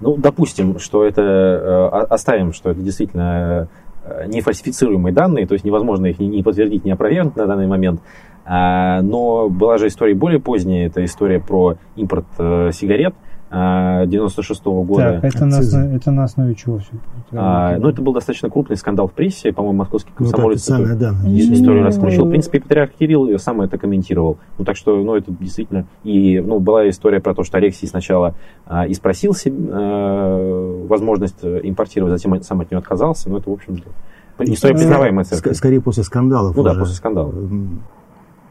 Ну, допустим, что это, э, оставим, что это действительно э, нефальсифицируемые данные, то есть невозможно их ни подтвердить, ни опровергнуть на данный момент. А, Но была же история более поздняя, это история про импорт э, сигарет 96 года. Так, это на, акцизы. основе, это на основе чего все? А, ну, это был достаточно крупный скандал в прессе, по-моему, московский Ну, комсомолец официальная, да. Ну, историю Ну, раскручивал. В принципе, патриарх Кирилл сам это комментировал. Ну, так что, ну, это действительно... И, ну, была история про то, что Алексей сначала а, и спросил себе э, возможность импортировать, затем сам от нее отказался. Ну, это, в общем, история Ну, признаваемая Ск- церковь. Скорее после скандалов. Ну да, уже. после скандала.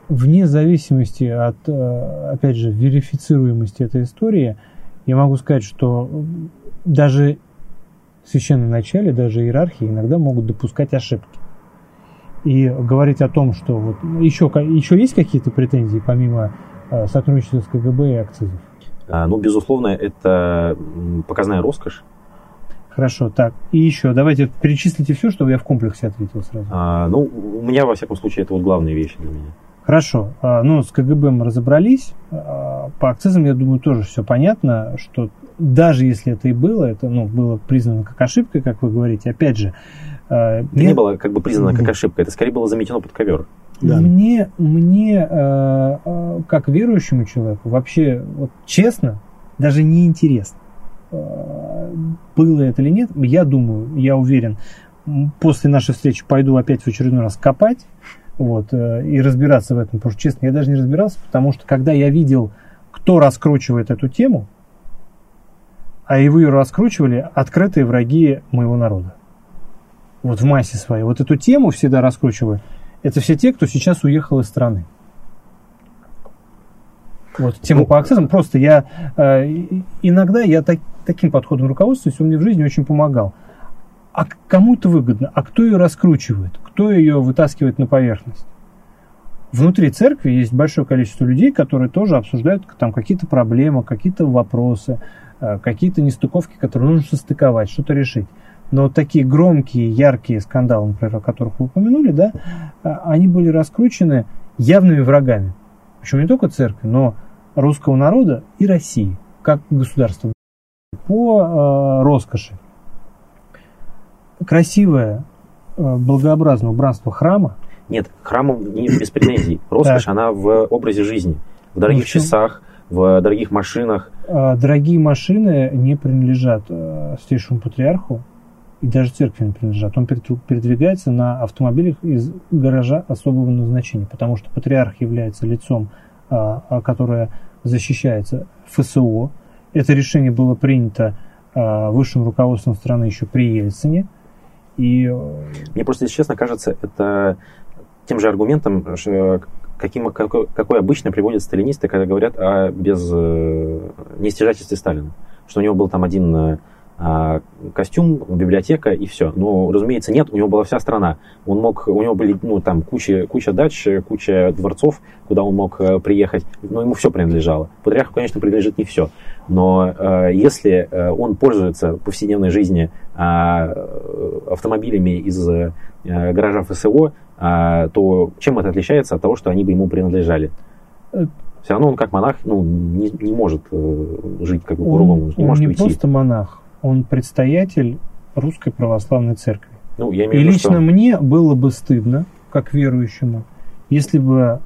Вне зависимости от, э, опять же, верифицируемости этой истории, я могу сказать, что даже в священном начале, даже иерархии иногда могут допускать ошибки. И говорить о том, что вот еще, ка- еще есть какие-то претензии помимо э, сотрудничества с КГБ и акцизов? А, ну, безусловно, это показная роскошь. Хорошо, так. И еще, давайте перечислите все, чтобы я в комплексе ответил сразу. А, ну, у меня, во всяком случае, это вот главные вещи для меня. Хорошо. А, Ну, с КГБ мы разобрались. А, По акцизам, я думаю, тоже все понятно, что даже если это и было, это ну, было признано как ошибка, как вы говорите. Опять же, а, Это мне- не было как бы признано как ошибка, это скорее было заметено под ковер. Да. мне, мне как верующему человеку, вообще, вот честно, даже не интересно, было это или нет. Я думаю, я уверен, после нашей встречи пойду опять в очередной раз копать вот, э, и разбираться в этом. Потому что, честно, я даже не разбирался, потому что когда я видел, кто раскручивает эту тему, а его ее раскручивали открытые враги моего народа. Вот в массе своей. Вот эту тему всегда раскручиваю. Это все те, кто сейчас уехал из страны. Вот тему Ну, по акцизам. Просто я э, иногда я так- таким подходом руководствуюсь, он мне в жизни очень помогал. А кому это выгодно? А кто ее раскручивает? Кто ее вытаскивает на поверхность? Внутри церкви есть большое количество людей, которые тоже обсуждают там какие-то проблемы, какие-то вопросы, э, какие-то нестыковки, которые нужно состыковать, что-то решить. Но такие громкие, яркие скандалы, например, о которых вы упомянули, да, э, они были раскручены явными врагами. Причем не только церкви, но русского народа и России, как государства. По э, роскоши. Красивое, э, благообразное убранство храма Нет, храмом не без претензий. Роскошь, она в образе жизни. В дорогих Ну, в чём? часах, в дорогих машинах. А, Дорогие машины не принадлежат э, святейшему патриарху и даже церкви не принадлежат. Он перед- передвигается на автомобилях из гаража особого назначения, потому что патриарх является лицом, а, а, которое защищается ФСО. Это решение было принято высшим руководством страны еще при Ельцине. И э, Мне просто, если честно, кажется, это тем же аргументом, что каким, какой, какой обычно приводят сталинисты, когда говорят о без э, неистяжательстве Сталина. Что у него был там один э, а, костюм, библиотека и все. Но, разумеется, нет, у него была вся страна. Он мог, у него были ну, там куча, куча дач, куча дворцов, куда он мог э, приехать, но ему все принадлежало. Патриарху, конечно, принадлежит не все. Но э, если э, он пользуется повседневной жизни э, автомобилями из э, гаража ФСО, а, то чем это отличается от того, что они бы ему принадлежали? Э, Все равно он как монах ну, не, не может э, жить как бы по-другому, не он может не уйти. просто монах, он предстоятель Русской Православной Церкви. Ну, я И имею в виду, лично что... мне было бы стыдно, как верующему, если бы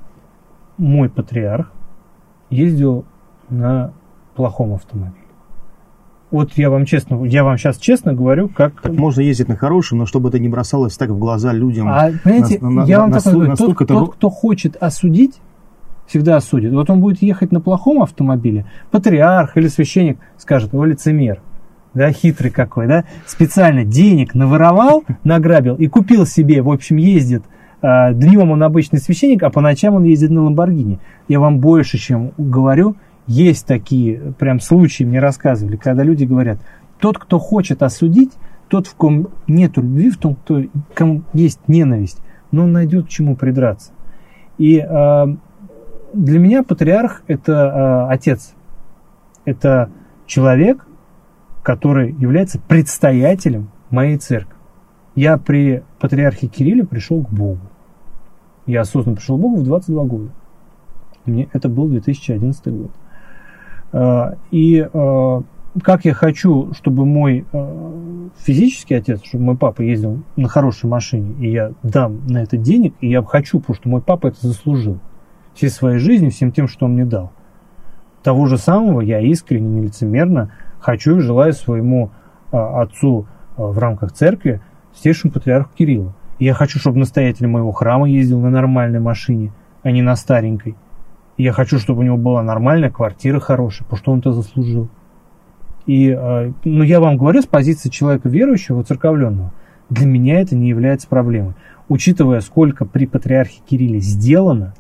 мой патриарх ездил на плохом автомобиле. Вот я вам честно, я вам сейчас честно говорю, как... Так можно ездить на хорошем, но чтобы это не бросалось так в глаза людям. А, понимаете, на- на- я вам на- так говорю, настолько тот, это тот, кто хочет осудить, всегда осудит. Вот он будет ехать на плохом автомобиле, патриарх или священник скажет, о, лицемер, да, хитрый какой, да, специально денег наворовал, награбил и купил себе, в общем, ездит, а, днем он обычный священник, а по ночам он ездит на Ламборгини. Я вам больше, чем говорю, есть такие прям случаи, мне рассказывали, когда люди говорят, тот, кто хочет осудить, тот, в ком нет любви, в том, кто, кому есть ненависть, но он найдет к чему придраться. И э, для меня патриарх это э, отец. Это человек, который является предстоятелем моей церкви. Я при патриархе Кирилле пришел к Богу. Я осознанно пришел к Богу в 22 года. Мне, это был 2011 год. Э, И э, как я хочу, чтобы мой э, физический отец, чтобы мой папа ездил на хорошей машине, и я дам на это денег, и я хочу, потому что мой папа это заслужил всей своей жизнью, всем тем, что он мне дал. Того же самого я искренне, нелицемерно хочу и желаю своему отцу в рамках церкви, святейшему патриарху Кириллу. И я хочу, чтобы настоятель моего храма ездил на нормальной машине, а не на старенькой. Я хочу, чтобы у него была нормальная квартира хорошая, потому что он это заслужил. И э, ну, я вам говорю с позиции человека верующего, церковленного, для меня это не является проблемой. Учитывая, сколько при патриархе Кирилле сделано,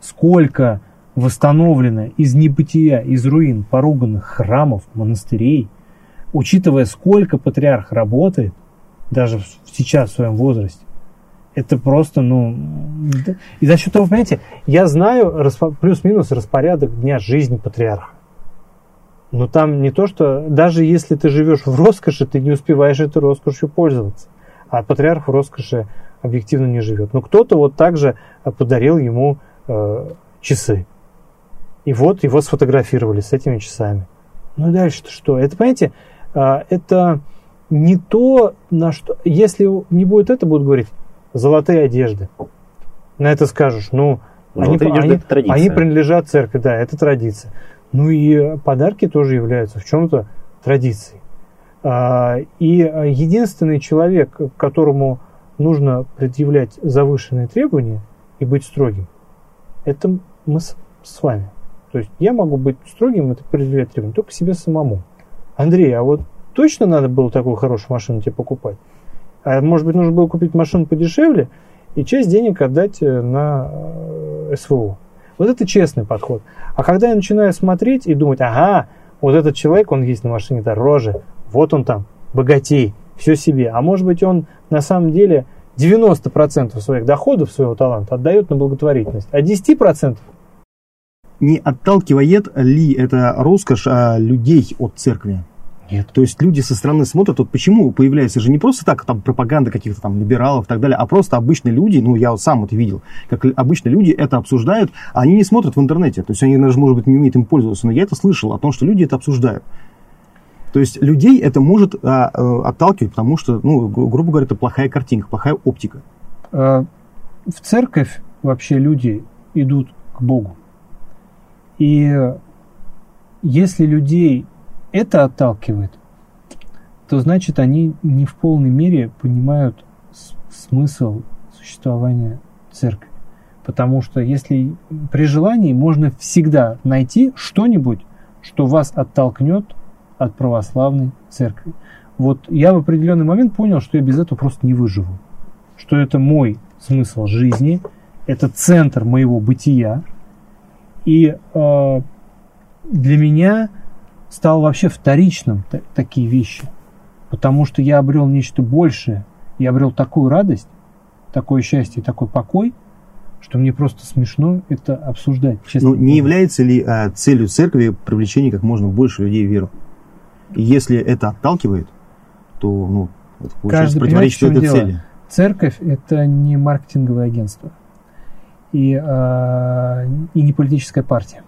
сколько восстановлено из небытия, из руин поруганных храмов, монастырей, учитывая, сколько патриарх работает, даже сейчас в своем возрасте, это просто, ну... И за счет того, понимаете, я знаю плюс-минус распорядок дня жизни патриарха. Но там не то, что даже если ты живешь в роскоши, ты не успеваешь этой роскошью пользоваться. А патриарх в роскоши объективно не живет. Но кто-то вот так же э, подарил ему э, часы. И вот его сфотографировали с этими часами. Ну и дальше-то что? Это, понимаете, а, это не то, на что... Если не будет это, будут говорить золотые одежды. На это скажешь, ну, они, Золотые они- традиция. они принадлежат церкви, да, это традиция. Ну и подарки тоже являются в чем-то традицией. А, И а, единственный человек, которому нужно предъявлять завышенные требования и быть строгим, это мы с, с вами. То есть я могу быть строгим, это предъявлять требования только себе самому. Андрей, а вот точно надо было такую хорошую машину тебе покупать? А может быть, нужно было купить машину подешевле и часть денег отдать э, на э, СВО. Вот это честный подход. А когда я начинаю смотреть и думать, ага, вот этот человек, он есть на машине дороже, вот он там, богатей, все себе. А может быть, он на самом деле 90% своих доходов, своего таланта отдает на благотворительность, а 10% Не отталкивает ли это роскошь а, людей от церкви? Нет. То есть люди со стороны смотрят, вот почему появляется же не просто так там пропаганда каких-то там либералов и так далее, а просто обычные люди, ну я вот сам это видел, как обычные люди это обсуждают, а они не смотрят в интернете, то есть они даже, может быть, не умеют им пользоваться, но я это слышал о том, что люди это обсуждают. То есть людей это может а, э, отталкивать, потому что, ну, гру- грубо говоря, это плохая картинка, плохая оптика. Э, в церковь вообще люди идут к Богу. И если людей это отталкивает, то значит они не в полной мере понимают смысл существования церкви. Потому что если при желании можно всегда найти что-нибудь, что вас оттолкнет от православной церкви. Вот я в определенный момент понял, что я без этого просто не выживу. Что это мой смысл жизни, это центр моего бытия. И э, для меня стало вообще вторичным та- такие вещи. Потому что я обрел нечто большее. Я обрел такую радость, такое счастье, такой покой, что мне просто смешно это обсуждать. Честно Ну, не является ли а, целью церкви привлечение как можно больше людей в веру? И если это отталкивает, то, ну, это получается Каждый противоречит этой дело. цели. церковь – это не маркетинговое агентство и, э, и не политическая партия.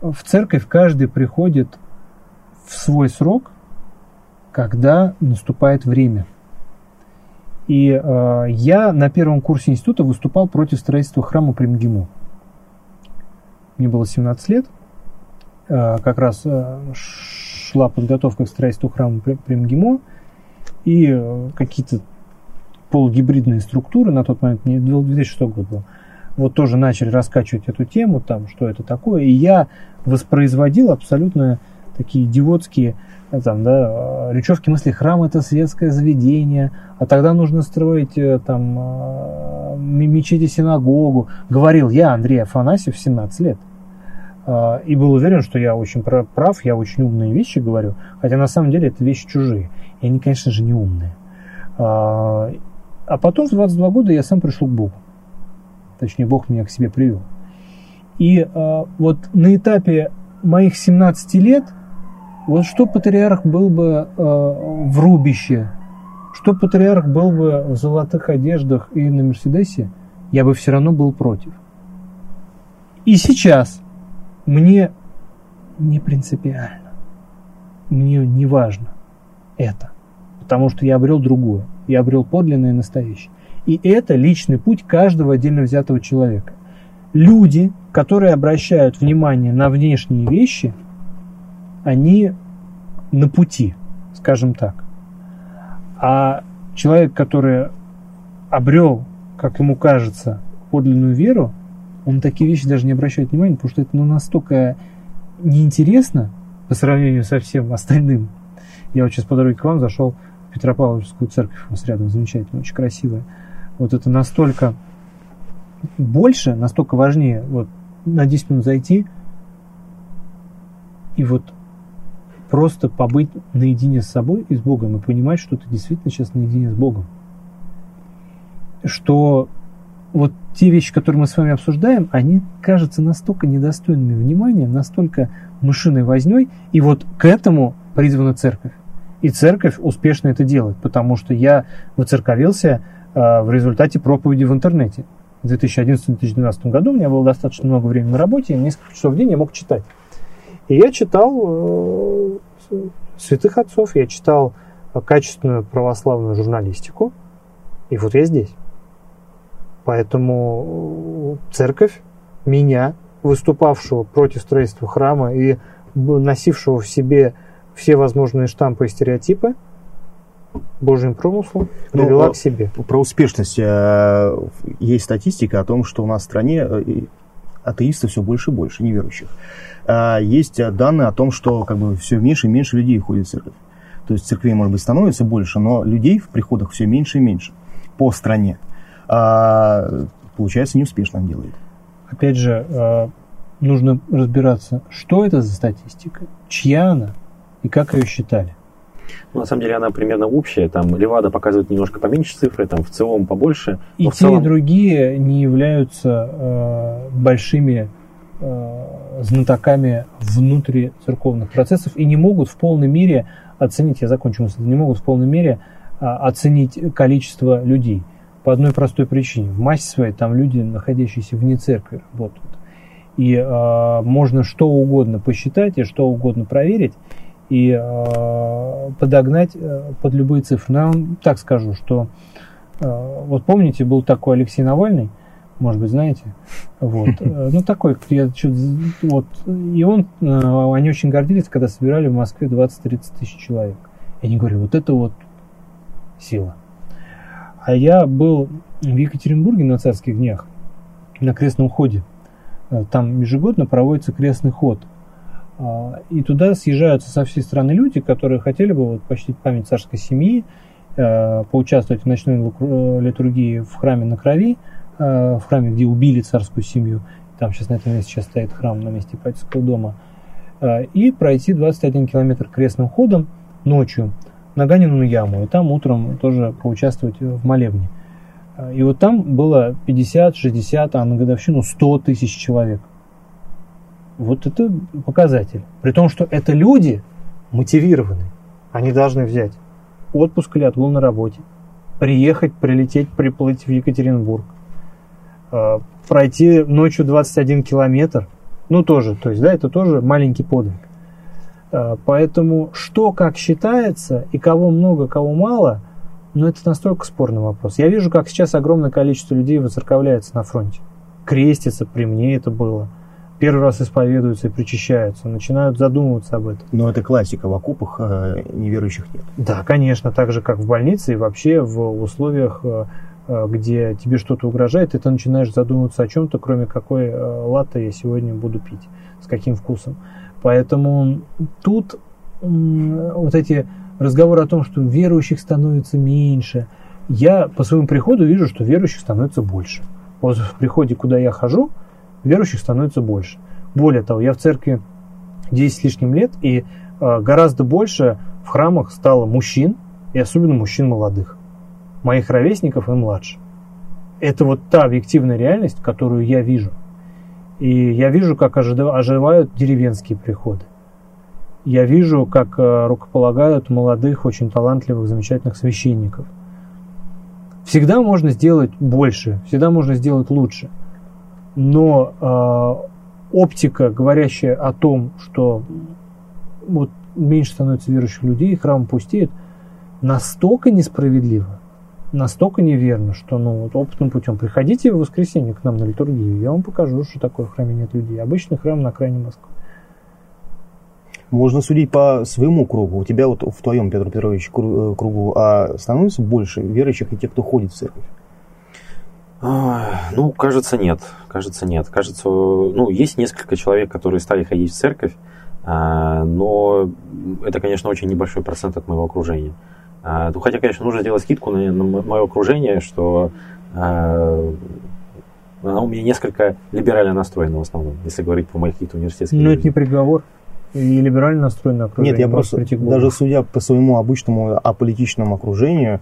В церковь каждый приходит в свой срок, когда наступает время. И э, я на первом курсе института выступал против строительства храма при МГИМО. Мне было 17 лет, э, как раз э, шла подготовка к строительству храма при, при МГИМО, и э, какие-то полугибридные структуры на тот момент, не 2006 год был, вот тоже начали раскачивать эту тему, там, что это такое, и я воспроизводил абсолютно такие идиотские э, там, да, речевки мысли, храм это светское заведение, а тогда нужно строить э, там э, мечети, синагогу. Говорил я, Андрей Афанасьев, 17 лет. И был уверен, что я очень прав, я очень умные вещи говорю, хотя на самом деле это вещи чужие. И они, конечно же, не умные. А потом в 22 года я сам пришел к Богу. Точнее, Бог меня к себе привел. И э, вот на этапе моих 17 лет, вот что патриарх был бы э, в рубище, что патриарх был бы в золотых одеждах и на Мерседесе, я бы все равно был против. И сейчас мне не принципиально. Мне не важно это. Потому что я обрел другое и обрел подлинное и настоящее. И это личный путь каждого отдельно взятого человека. Люди, которые обращают внимание на внешние вещи, они на пути, скажем так. А человек, который обрел, как ему кажется, подлинную веру, он такие вещи даже не обращает внимания, потому что это ну, настолько неинтересно по сравнению со всем остальным. Я вот сейчас по дороге к вам зашел Петропавловскую церковь у нас рядом, замечательная, очень красивая. Вот это настолько больше, настолько важнее вот на 10 минут зайти и вот просто побыть наедине с собой и с Богом и понимать, что ты действительно сейчас наедине с Богом. Что вот те вещи, которые мы с вами обсуждаем, они кажутся настолько недостойными внимания, настолько мышиной возней, и вот к этому призвана церковь. И церковь успешно это делает, потому что я выцерковился в результате проповеди в интернете. В 2011-2012 году у меня было достаточно много времени на работе, и несколько часов в день я мог читать. И я читал э, святых отцов, я читал качественную православную журналистику, и вот я здесь. Поэтому церковь меня, выступавшего против строительства храма и носившего в себе все возможные штампы и стереотипы Божьим промыслом ну, привела ну, к себе. Про успешность э, есть статистика о том, что у нас в стране э, атеистов все больше и больше, неверующих. А есть данные о том, что как бы все меньше и меньше людей ходит в церковь. То есть церквей, может быть, становится больше, но людей в приходах все меньше и меньше по стране. А, получается, неуспешно делает. Опять же, э, нужно разбираться, что это за статистика, чья она, и как ее считали? Ну, на самом деле она примерно общая. Там Левада показывает немножко поменьше цифры, там в целом побольше. И те, целом... и другие не являются э, большими э, знатоками внутри церковных процессов и не могут в полной мере оценить, я закончу мысль, не могут в полной мере э, оценить количество людей. По одной простой причине. В массе своей там люди, находящиеся вне церкви, работают. И э, можно что угодно посчитать и что угодно проверить, и э, подогнать э, под любые цифры. Но я вам так скажу, что э, вот помните, был такой Алексей Навальный, может быть, знаете, вот, э, ну такой, я, вот, и он, э, они очень гордились, когда собирали в Москве 20-30 тысяч человек. И они говорили, вот это вот сила. А я был в Екатеринбурге на царских днях, на крестном ходе. Э, там ежегодно проводится крестный ход – и туда съезжаются со всей страны люди, которые хотели бы вот почтить память царской семьи, э, поучаствовать в ночной э, литургии в храме на крови, э, в храме, где убили царскую семью. Там сейчас на этом месте сейчас стоит храм на месте Ипатьевского дома. И пройти 21 километр крестным ходом ночью на Ганину яму. И там утром тоже поучаствовать в молебне. И вот там было 50, 60, а на годовщину 100 тысяч человек. Вот это показатель. При том, что это люди мотивированы. Они должны взять отпуск или отгул на работе. приехать, прилететь, приплыть в Екатеринбург, э, пройти ночью 21 километр, ну тоже, то есть, да, это тоже маленький подвиг. Э, поэтому что как считается и кого много, кого мало, ну это настолько спорный вопрос. Я вижу, как сейчас огромное количество людей воцерковляется на фронте. Крестится, при мне это было. Первый раз исповедуются и причащаются, начинают задумываться об этом. Но это классика, в окопах э, неверующих нет. Да, конечно, так же, как в больнице и вообще в условиях, э, э, где тебе что-то угрожает, и ты начинаешь задумываться о чем-то, кроме какой э, латте я сегодня буду пить, с каким вкусом. Поэтому тут вот эти разговоры о том, что верующих становится меньше, я по своему приходу вижу, что верующих становится больше. Вот в приходе, куда я хожу, верующих становится больше. Более того, я в церкви 10 с лишним лет, и э, гораздо больше в храмах стало мужчин, и особенно мужчин молодых, моих ровесников и младше. Это вот та объективная реальность, которую я вижу. И я вижу, как оживают деревенские приходы. Я вижу, как э, рукополагают молодых, очень талантливых, замечательных священников. Всегда можно сделать больше, всегда можно сделать лучше – но э, оптика, говорящая о том, что вот меньше становится верующих людей, храм пустеет, настолько несправедливо, настолько неверно, что ну, вот опытным путем приходите в воскресенье к нам на литургию, я вам покажу, что такое в храме нет людей. Обычный храм на окраине Москвы. Можно судить по своему кругу. У тебя вот в твоем, Петр Петрович, э, кругу а становится больше верующих и тех, кто ходит в церковь? Ну, кажется, нет. Кажется, нет. Кажется, ну, есть несколько человек, которые стали ходить в церковь, а, но это, конечно, очень небольшой процент от моего окружения. А, ну, хотя, конечно, нужно делать скидку на, на мое окружение, что а, оно у меня несколько либерально настроено в основном, если говорить про моих каких-то университетских. Но это не приговор. И либерально настроено окружение. Нет, я просто, даже судя по своему обычному аполитичному окружению,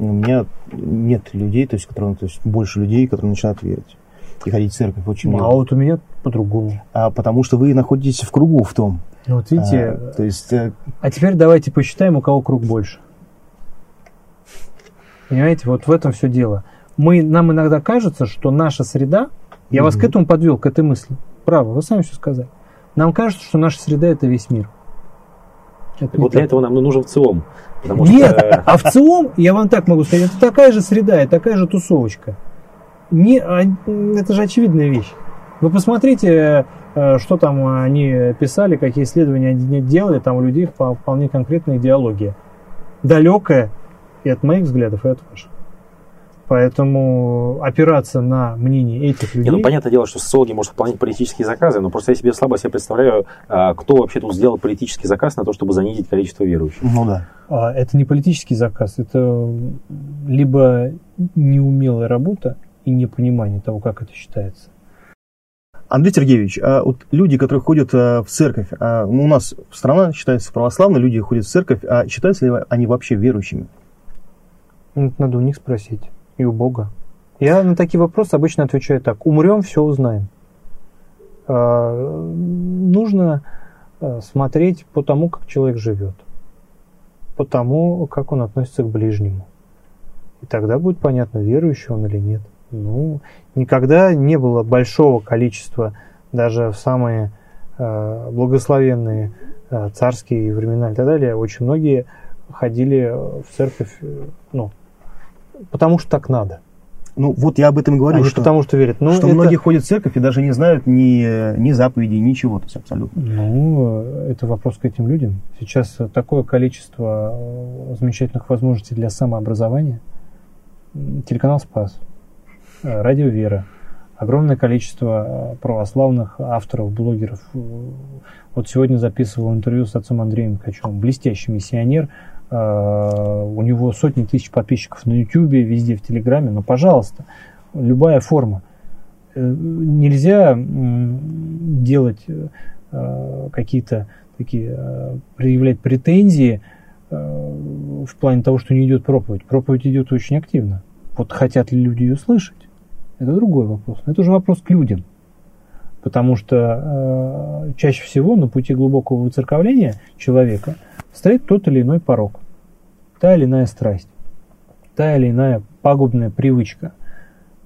у меня нет людей, то есть, которые, то есть больше людей, которые начинают верить и ходить в церковь очень много. А вот у меня по-другому. А потому что вы находитесь в кругу в том. Ну, вот видите. А, то есть. Э, а теперь давайте посчитаем, у кого круг больше. Понимаете, вот в этом все дело. Мы, нам иногда кажется, что наша среда, я mm-hmm. вас к этому подвел, к этой мысли. Право, вы сами все сказали. Нам кажется, что наша среда это весь мир. Это вот для этого нам нужен в целом. Нет, что... а в целом, я вам так могу сказать, это такая же среда, это такая же тусовочка. Не, а, это же очевидная вещь. Вы посмотрите, э, что там они писали, какие исследования они делали, там у людей вполне конкретная идеология. Далекая и от моих взглядов, и от ваших. Поэтому опираться на мнение этих людей... Не, ну, понятное дело, что социологи может выполнять политические заказы, но просто я себе слабо себе представляю, а, кто вообще тут сделал политический заказ на то, чтобы занизить количество верующих. Ну да. А, это не политический заказ, это либо неумелая работа и непонимание того, как это считается. Андрей Сергеевич, а вот люди, которые ходят а, в церковь, а, ну, у нас страна считается православной, люди ходят в церковь, а считаются ли они вообще верующими? Ну, надо у них спросить и у Бога? Я на такие вопросы обычно отвечаю так. Умрем, все узнаем. А, нужно а, смотреть по тому, как человек живет. По тому, как он относится к ближнему. И тогда будет понятно, верующий он или нет. Ну, никогда не было большого количества, даже в самые э, благословенные э, царские времена и так далее, очень многие ходили в церковь, ну, потому что так надо. Ну, вот я об этом говорю. А что, потому что верят. Ну, что это... многие ходят в церковь и даже не знают ни, ни заповедей, ничего, то есть абсолютно. Ну, это вопрос к этим людям. Сейчас такое количество э, замечательных возможностей для самообразования. Телеканал «Спас», э, радио «Вера», огромное количество э, православных авторов, блогеров. Вот сегодня записывал интервью с отцом Андреем Качевым. Блестящий миссионер, у него сотни тысяч подписчиков на YouTube, везде в Телеграме, но, пожалуйста, любая форма. Э, нельзя делать э, какие-то такие, проявлять претензии в плане того, что не идет проповедь. Проповедь идет очень активно. Вот хотят ли люди ее слышать? Это другой вопрос. Это уже вопрос к людям. Потому что э, чаще всего на пути глубокого выцерковления человека стоит тот или иной порог, та или иная страсть, та или иная пагубная привычка,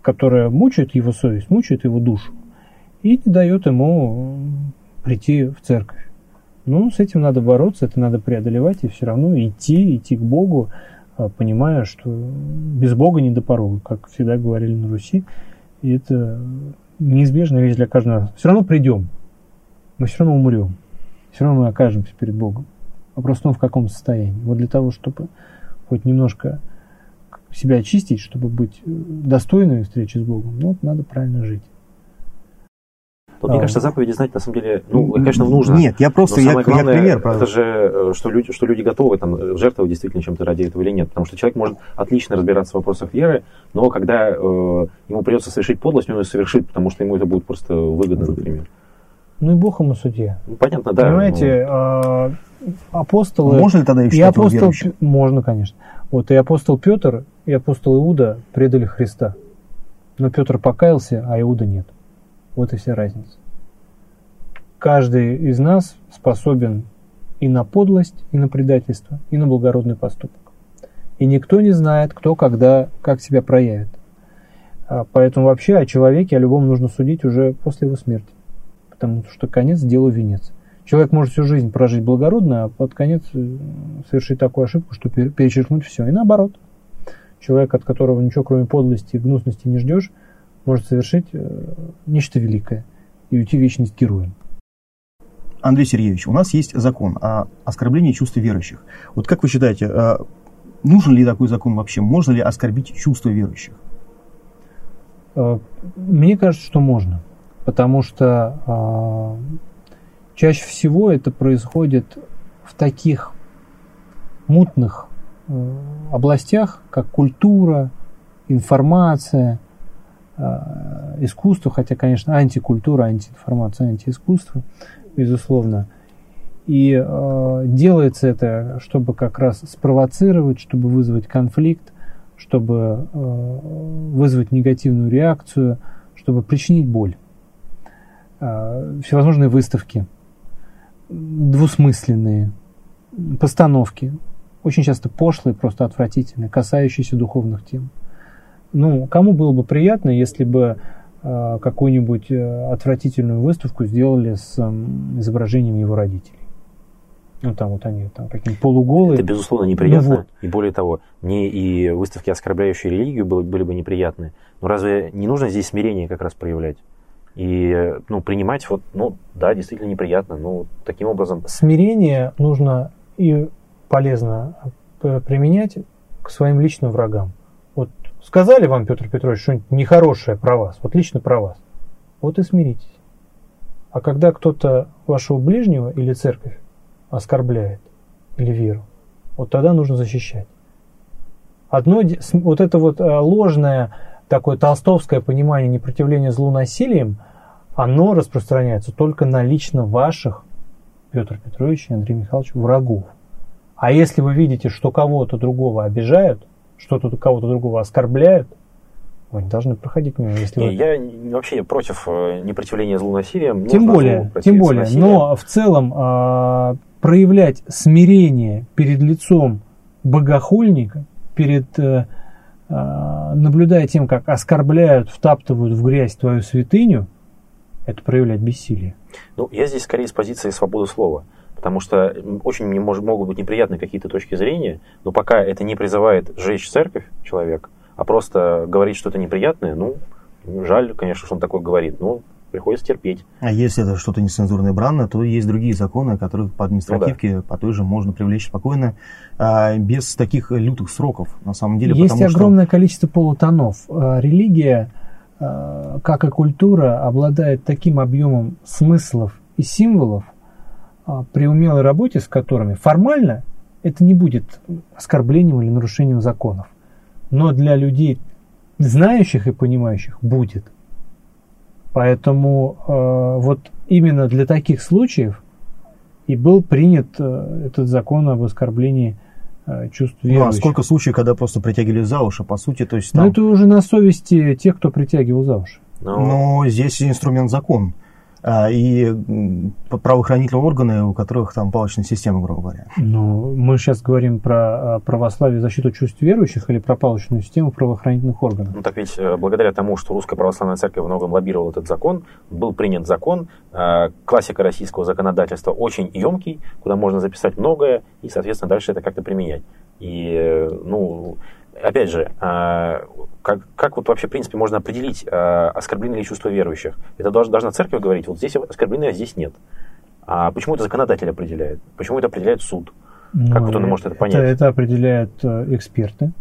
которая мучает его совесть, мучает его душу и не дает ему прийти в церковь. Ну, с этим надо бороться, это надо преодолевать и все равно идти, идти к Богу, а, понимая, что без Бога не до порога, как всегда говорили на Руси. И это неизбежная вещь для каждого. Все равно придем, мы все равно умрем, все равно мы окажемся перед Богом. Вопрос в том, в каком состоянии. Вот для того, чтобы хоть немножко себя очистить, чтобы быть достойной встречи с Богом, ну, надо правильно жить. Вот, мне кажется, заповеди знать на самом деле, ну, конечно, нужно. Нет, я просто, я, главное, я пример. Это же, э, что люди, что люди готовы там, жертвовать действительно чем-то ради этого или нет. Потому что человек может отлично разбираться в вопросах веры, но когда э, ему придется совершить подлость, он ее совершит, потому что ему это будет просто выгодно, например. Ну и Бог ему судья. Ну, понятно, да. Понимаете, но... Ну. апостолы... Можно ли тогда и апостол... Можно, конечно. Вот и апостол Петр, и апостол Иуда предали Христа. Но Петр покаялся, а Иуда нет. Вот и вся разница. Каждый из нас способен и на подлость, и на предательство, и на благородный поступок. И никто не знает, кто когда, как себя проявит. А поэтому вообще о человеке, о любом нужно судить уже после его смерти. Потому что конец делу венец. Человек может всю жизнь прожить благородно, а под конец э, совершить такую ошибку, что перечеркнуть все. И наоборот. Человек, от которого ничего кроме подлости и гнусности не ждешь, может совершить э, нечто великое и уйти в вечность героем. Андрей Сергеевич, у нас есть закон о оскорблении чувств верующих. Вот как вы считаете, э, нужен ли такой закон вообще? Можно ли оскорбить чувства верующих? Э, мне кажется, что можно. Потому что чаще всего это происходит в таких мутных областях, как культура, информация, Э, искусство, хотя, конечно, антикультура, антиинформация, антиискусство, безусловно. И э, делается это, чтобы как раз спровоцировать, чтобы вызвать конфликт, чтобы э, вызвать негативную реакцию, чтобы причинить боль. Э, всевозможные выставки, двусмысленные, постановки, очень часто пошлые, просто отвратительные, касающиеся духовных тем. Ну, кому было бы приятно, если бы э, какую-нибудь э, отвратительную выставку сделали с э, изображением его родителей? Ну, там вот они там какие-нибудь полуголые. Это, безусловно, неприятно. Ну, вот. И более того, мне и выставки, оскорбляющие религию, были, были бы неприятны. Но разве не нужно здесь смирение как раз проявлять? И ну, принимать, вот, ну да, действительно неприятно, но таким образом... Смирение нужно и полезно э, применять к своим личным врагам. Сказали вам, Петр Петрович, что-нибудь нехорошее про вас, вот лично про вас. Вот и смиритесь. А когда кто-то вашего ближнего или церковь оскорбляет, или веру, вот тогда нужно защищать. Одно, вот это вот а, ложное такое толстовское понимание непротивления злу насилием, оно распространяется только на лично ваших, Петр Петрович и Андрей Михайлович, врагов. А если вы видите, что кого-то другого обижают – что-то кого-то другого оскорбляют, вы не должны проходить мимо. Если не, вы... Я вообще против э, непротивления злу насилием. Тем более, тем более. Но в целом э, проявлять смирение перед лицом богохульника, перед э, наблюдая тем, как оскорбляют, втаптывают в грязь твою святыню, это проявлять бессилие. Ну, я здесь скорее с позиции свободы слова потому что очень мне мож, могут быть неприятны какие-то точки зрения, но пока это не призывает сжечь церковь человек, а просто говорить что-то неприятное, ну, жаль, конечно, что он такое говорит, но приходится терпеть. А если это что-то нецензурное бранное, то есть другие законы, которых по административке, ну, да. по той же можно привлечь спокойно, а, без таких лютых сроков, на самом деле. Есть огромное что... количество полутонов. А, религия, а, как и культура, обладает таким объемом смыслов и символов, при умелой работе с которыми формально это не будет оскорблением или нарушением законов. Но для людей, знающих и понимающих, будет. Поэтому э, вот именно для таких случаев и был принят э, этот закон об оскорблении э, чувств верующих. Ну, а сколько случаев, когда просто притягивали за уши, по сути, то есть там... Ну, это уже на совести тех, кто притягивал за уши. Но, Но здесь инструмент закон. А, и правоохранительные органы, у которых там палочная система, грубо говоря. Ну, мы сейчас говорим про а, православие защиту чувств верующих или про палочную систему правоохранительных органов? Ну, так ведь э, благодаря тому, что Русская Православная Церковь многом лоббировала этот закон, был принят закон, э, классика российского законодательства очень емкий, куда можно записать многое, и, соответственно, дальше это как-то применять. И, э, ну, опять же, а, как, как вот вообще, в принципе, можно определить, а, оскорблены ли чувства верующих? Это должна, церковь говорить, вот здесь оскорблены, а здесь нет. А почему это законодатель определяет? Почему это определяет суд? Ну, как вот он может это понять? Это, это определяют э, эксперты.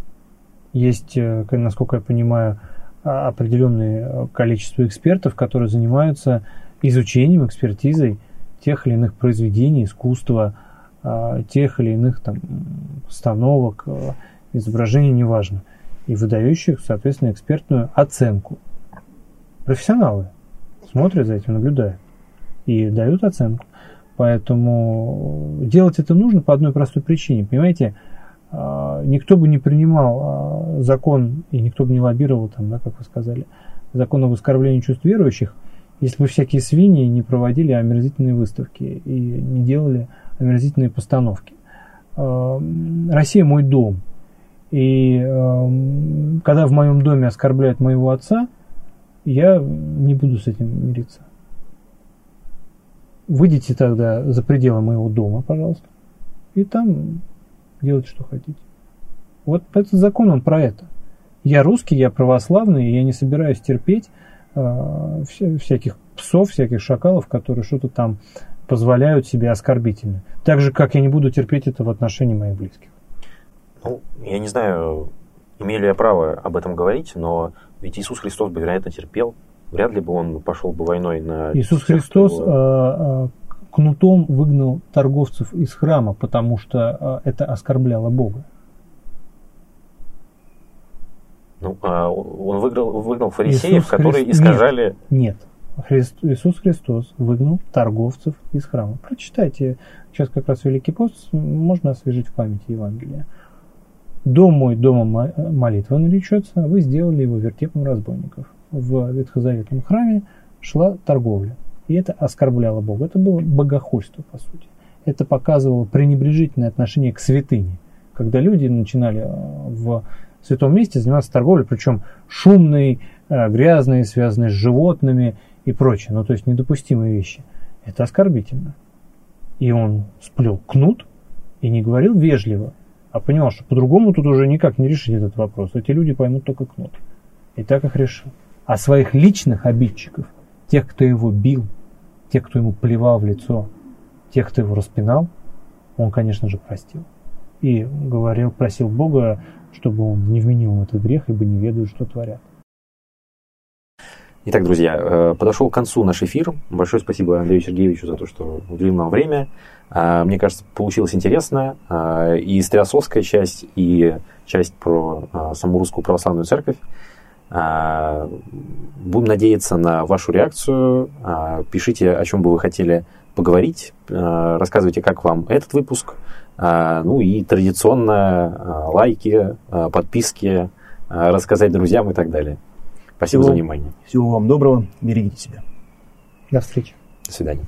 Есть, э, насколько я понимаю, определенное количество экспертов, которые занимаются изучением, экспертизой тех или иных произведений, искусства, тех или иных там, постановок, изображений, неважно, и выдающих, соответственно, экспертную оценку. Профессионалы смотрят за этим, наблюдают и дают оценку. Поэтому делать это нужно по одной простой причине. Понимаете, а, никто бы не принимал а, закон, и никто бы не лоббировал, там, да, как вы сказали, закон об оскорблении чувств верующих, если бы всякие свиньи не проводили омерзительные выставки и не делали омерзительные постановки. А, Россия мой дом – и э, когда в моем доме оскорбляют моего отца, я не буду с этим мириться. Выйдите тогда за пределы моего дома, пожалуйста, и там делайте, что хотите. Вот этот закон, он про это. Я русский, я православный, я не собираюсь терпеть э, вся, всяких псов, всяких шакалов, которые что-то там позволяют себе оскорбительно. Так же, как я не буду терпеть это в отношении моих близких. Ну, я не знаю, имею ли я право об этом говорить, но ведь Иисус Христос бы, вероятно, терпел. Вряд ли бы он пошел бы войной на... Иисус тех, Христос кто... а, а, кнутом выгнал торговцев из храма, потому что а, это оскорбляло Бога. Ну, а он выиграл, выгнал фарисеев, Иисус которые Христ... искажали... Нет, нет. Христ... Иисус Христос выгнал торговцев из храма. Прочитайте, сейчас как раз Великий пост, можно освежить в памяти Евангелия. Дом мой домом молитвы наречется, вы сделали его вертепом разбойников. В ветхозаветном храме шла торговля. И это оскорбляло Бога. Это было богохульство, по сути. Это показывало пренебрежительное отношение к святыне. Когда люди начинали э, в святом месте заниматься торговлей, причем шумной, э, грязной, связанной с животными и прочее. Ну, то есть недопустимые вещи. Это оскорбительно. И он сплел кнут и не говорил вежливо, а понял, что по-другому тут уже никак не решить этот вопрос. Эти люди поймут только кнут. И так их решил. А своих личных обидчиков, тех, кто его бил, тех, кто ему плевал в лицо, тех, кто его распинал, он, конечно же, простил. И говорил, просил Бога, чтобы он не вменил им этот грех, ибо не ведают, что творят. Итак, друзья, э, подошел к концу наш эфир. Большое спасибо Андрею Сергеевичу за то, что уделил нам время. А, мне кажется, получилось интересно. А, и стрелосовская часть, и часть про а, саму русскую православную церковь. Будем надеяться на вашу реакцию. Пишите, о чем бы вы хотели поговорить. Рассказывайте, как вам этот выпуск. Ну и традиционно лайки, подписки, рассказать друзьям и так далее. Спасибо всего, за внимание. Всего вам доброго. Берегите себя. До встречи. До свидания.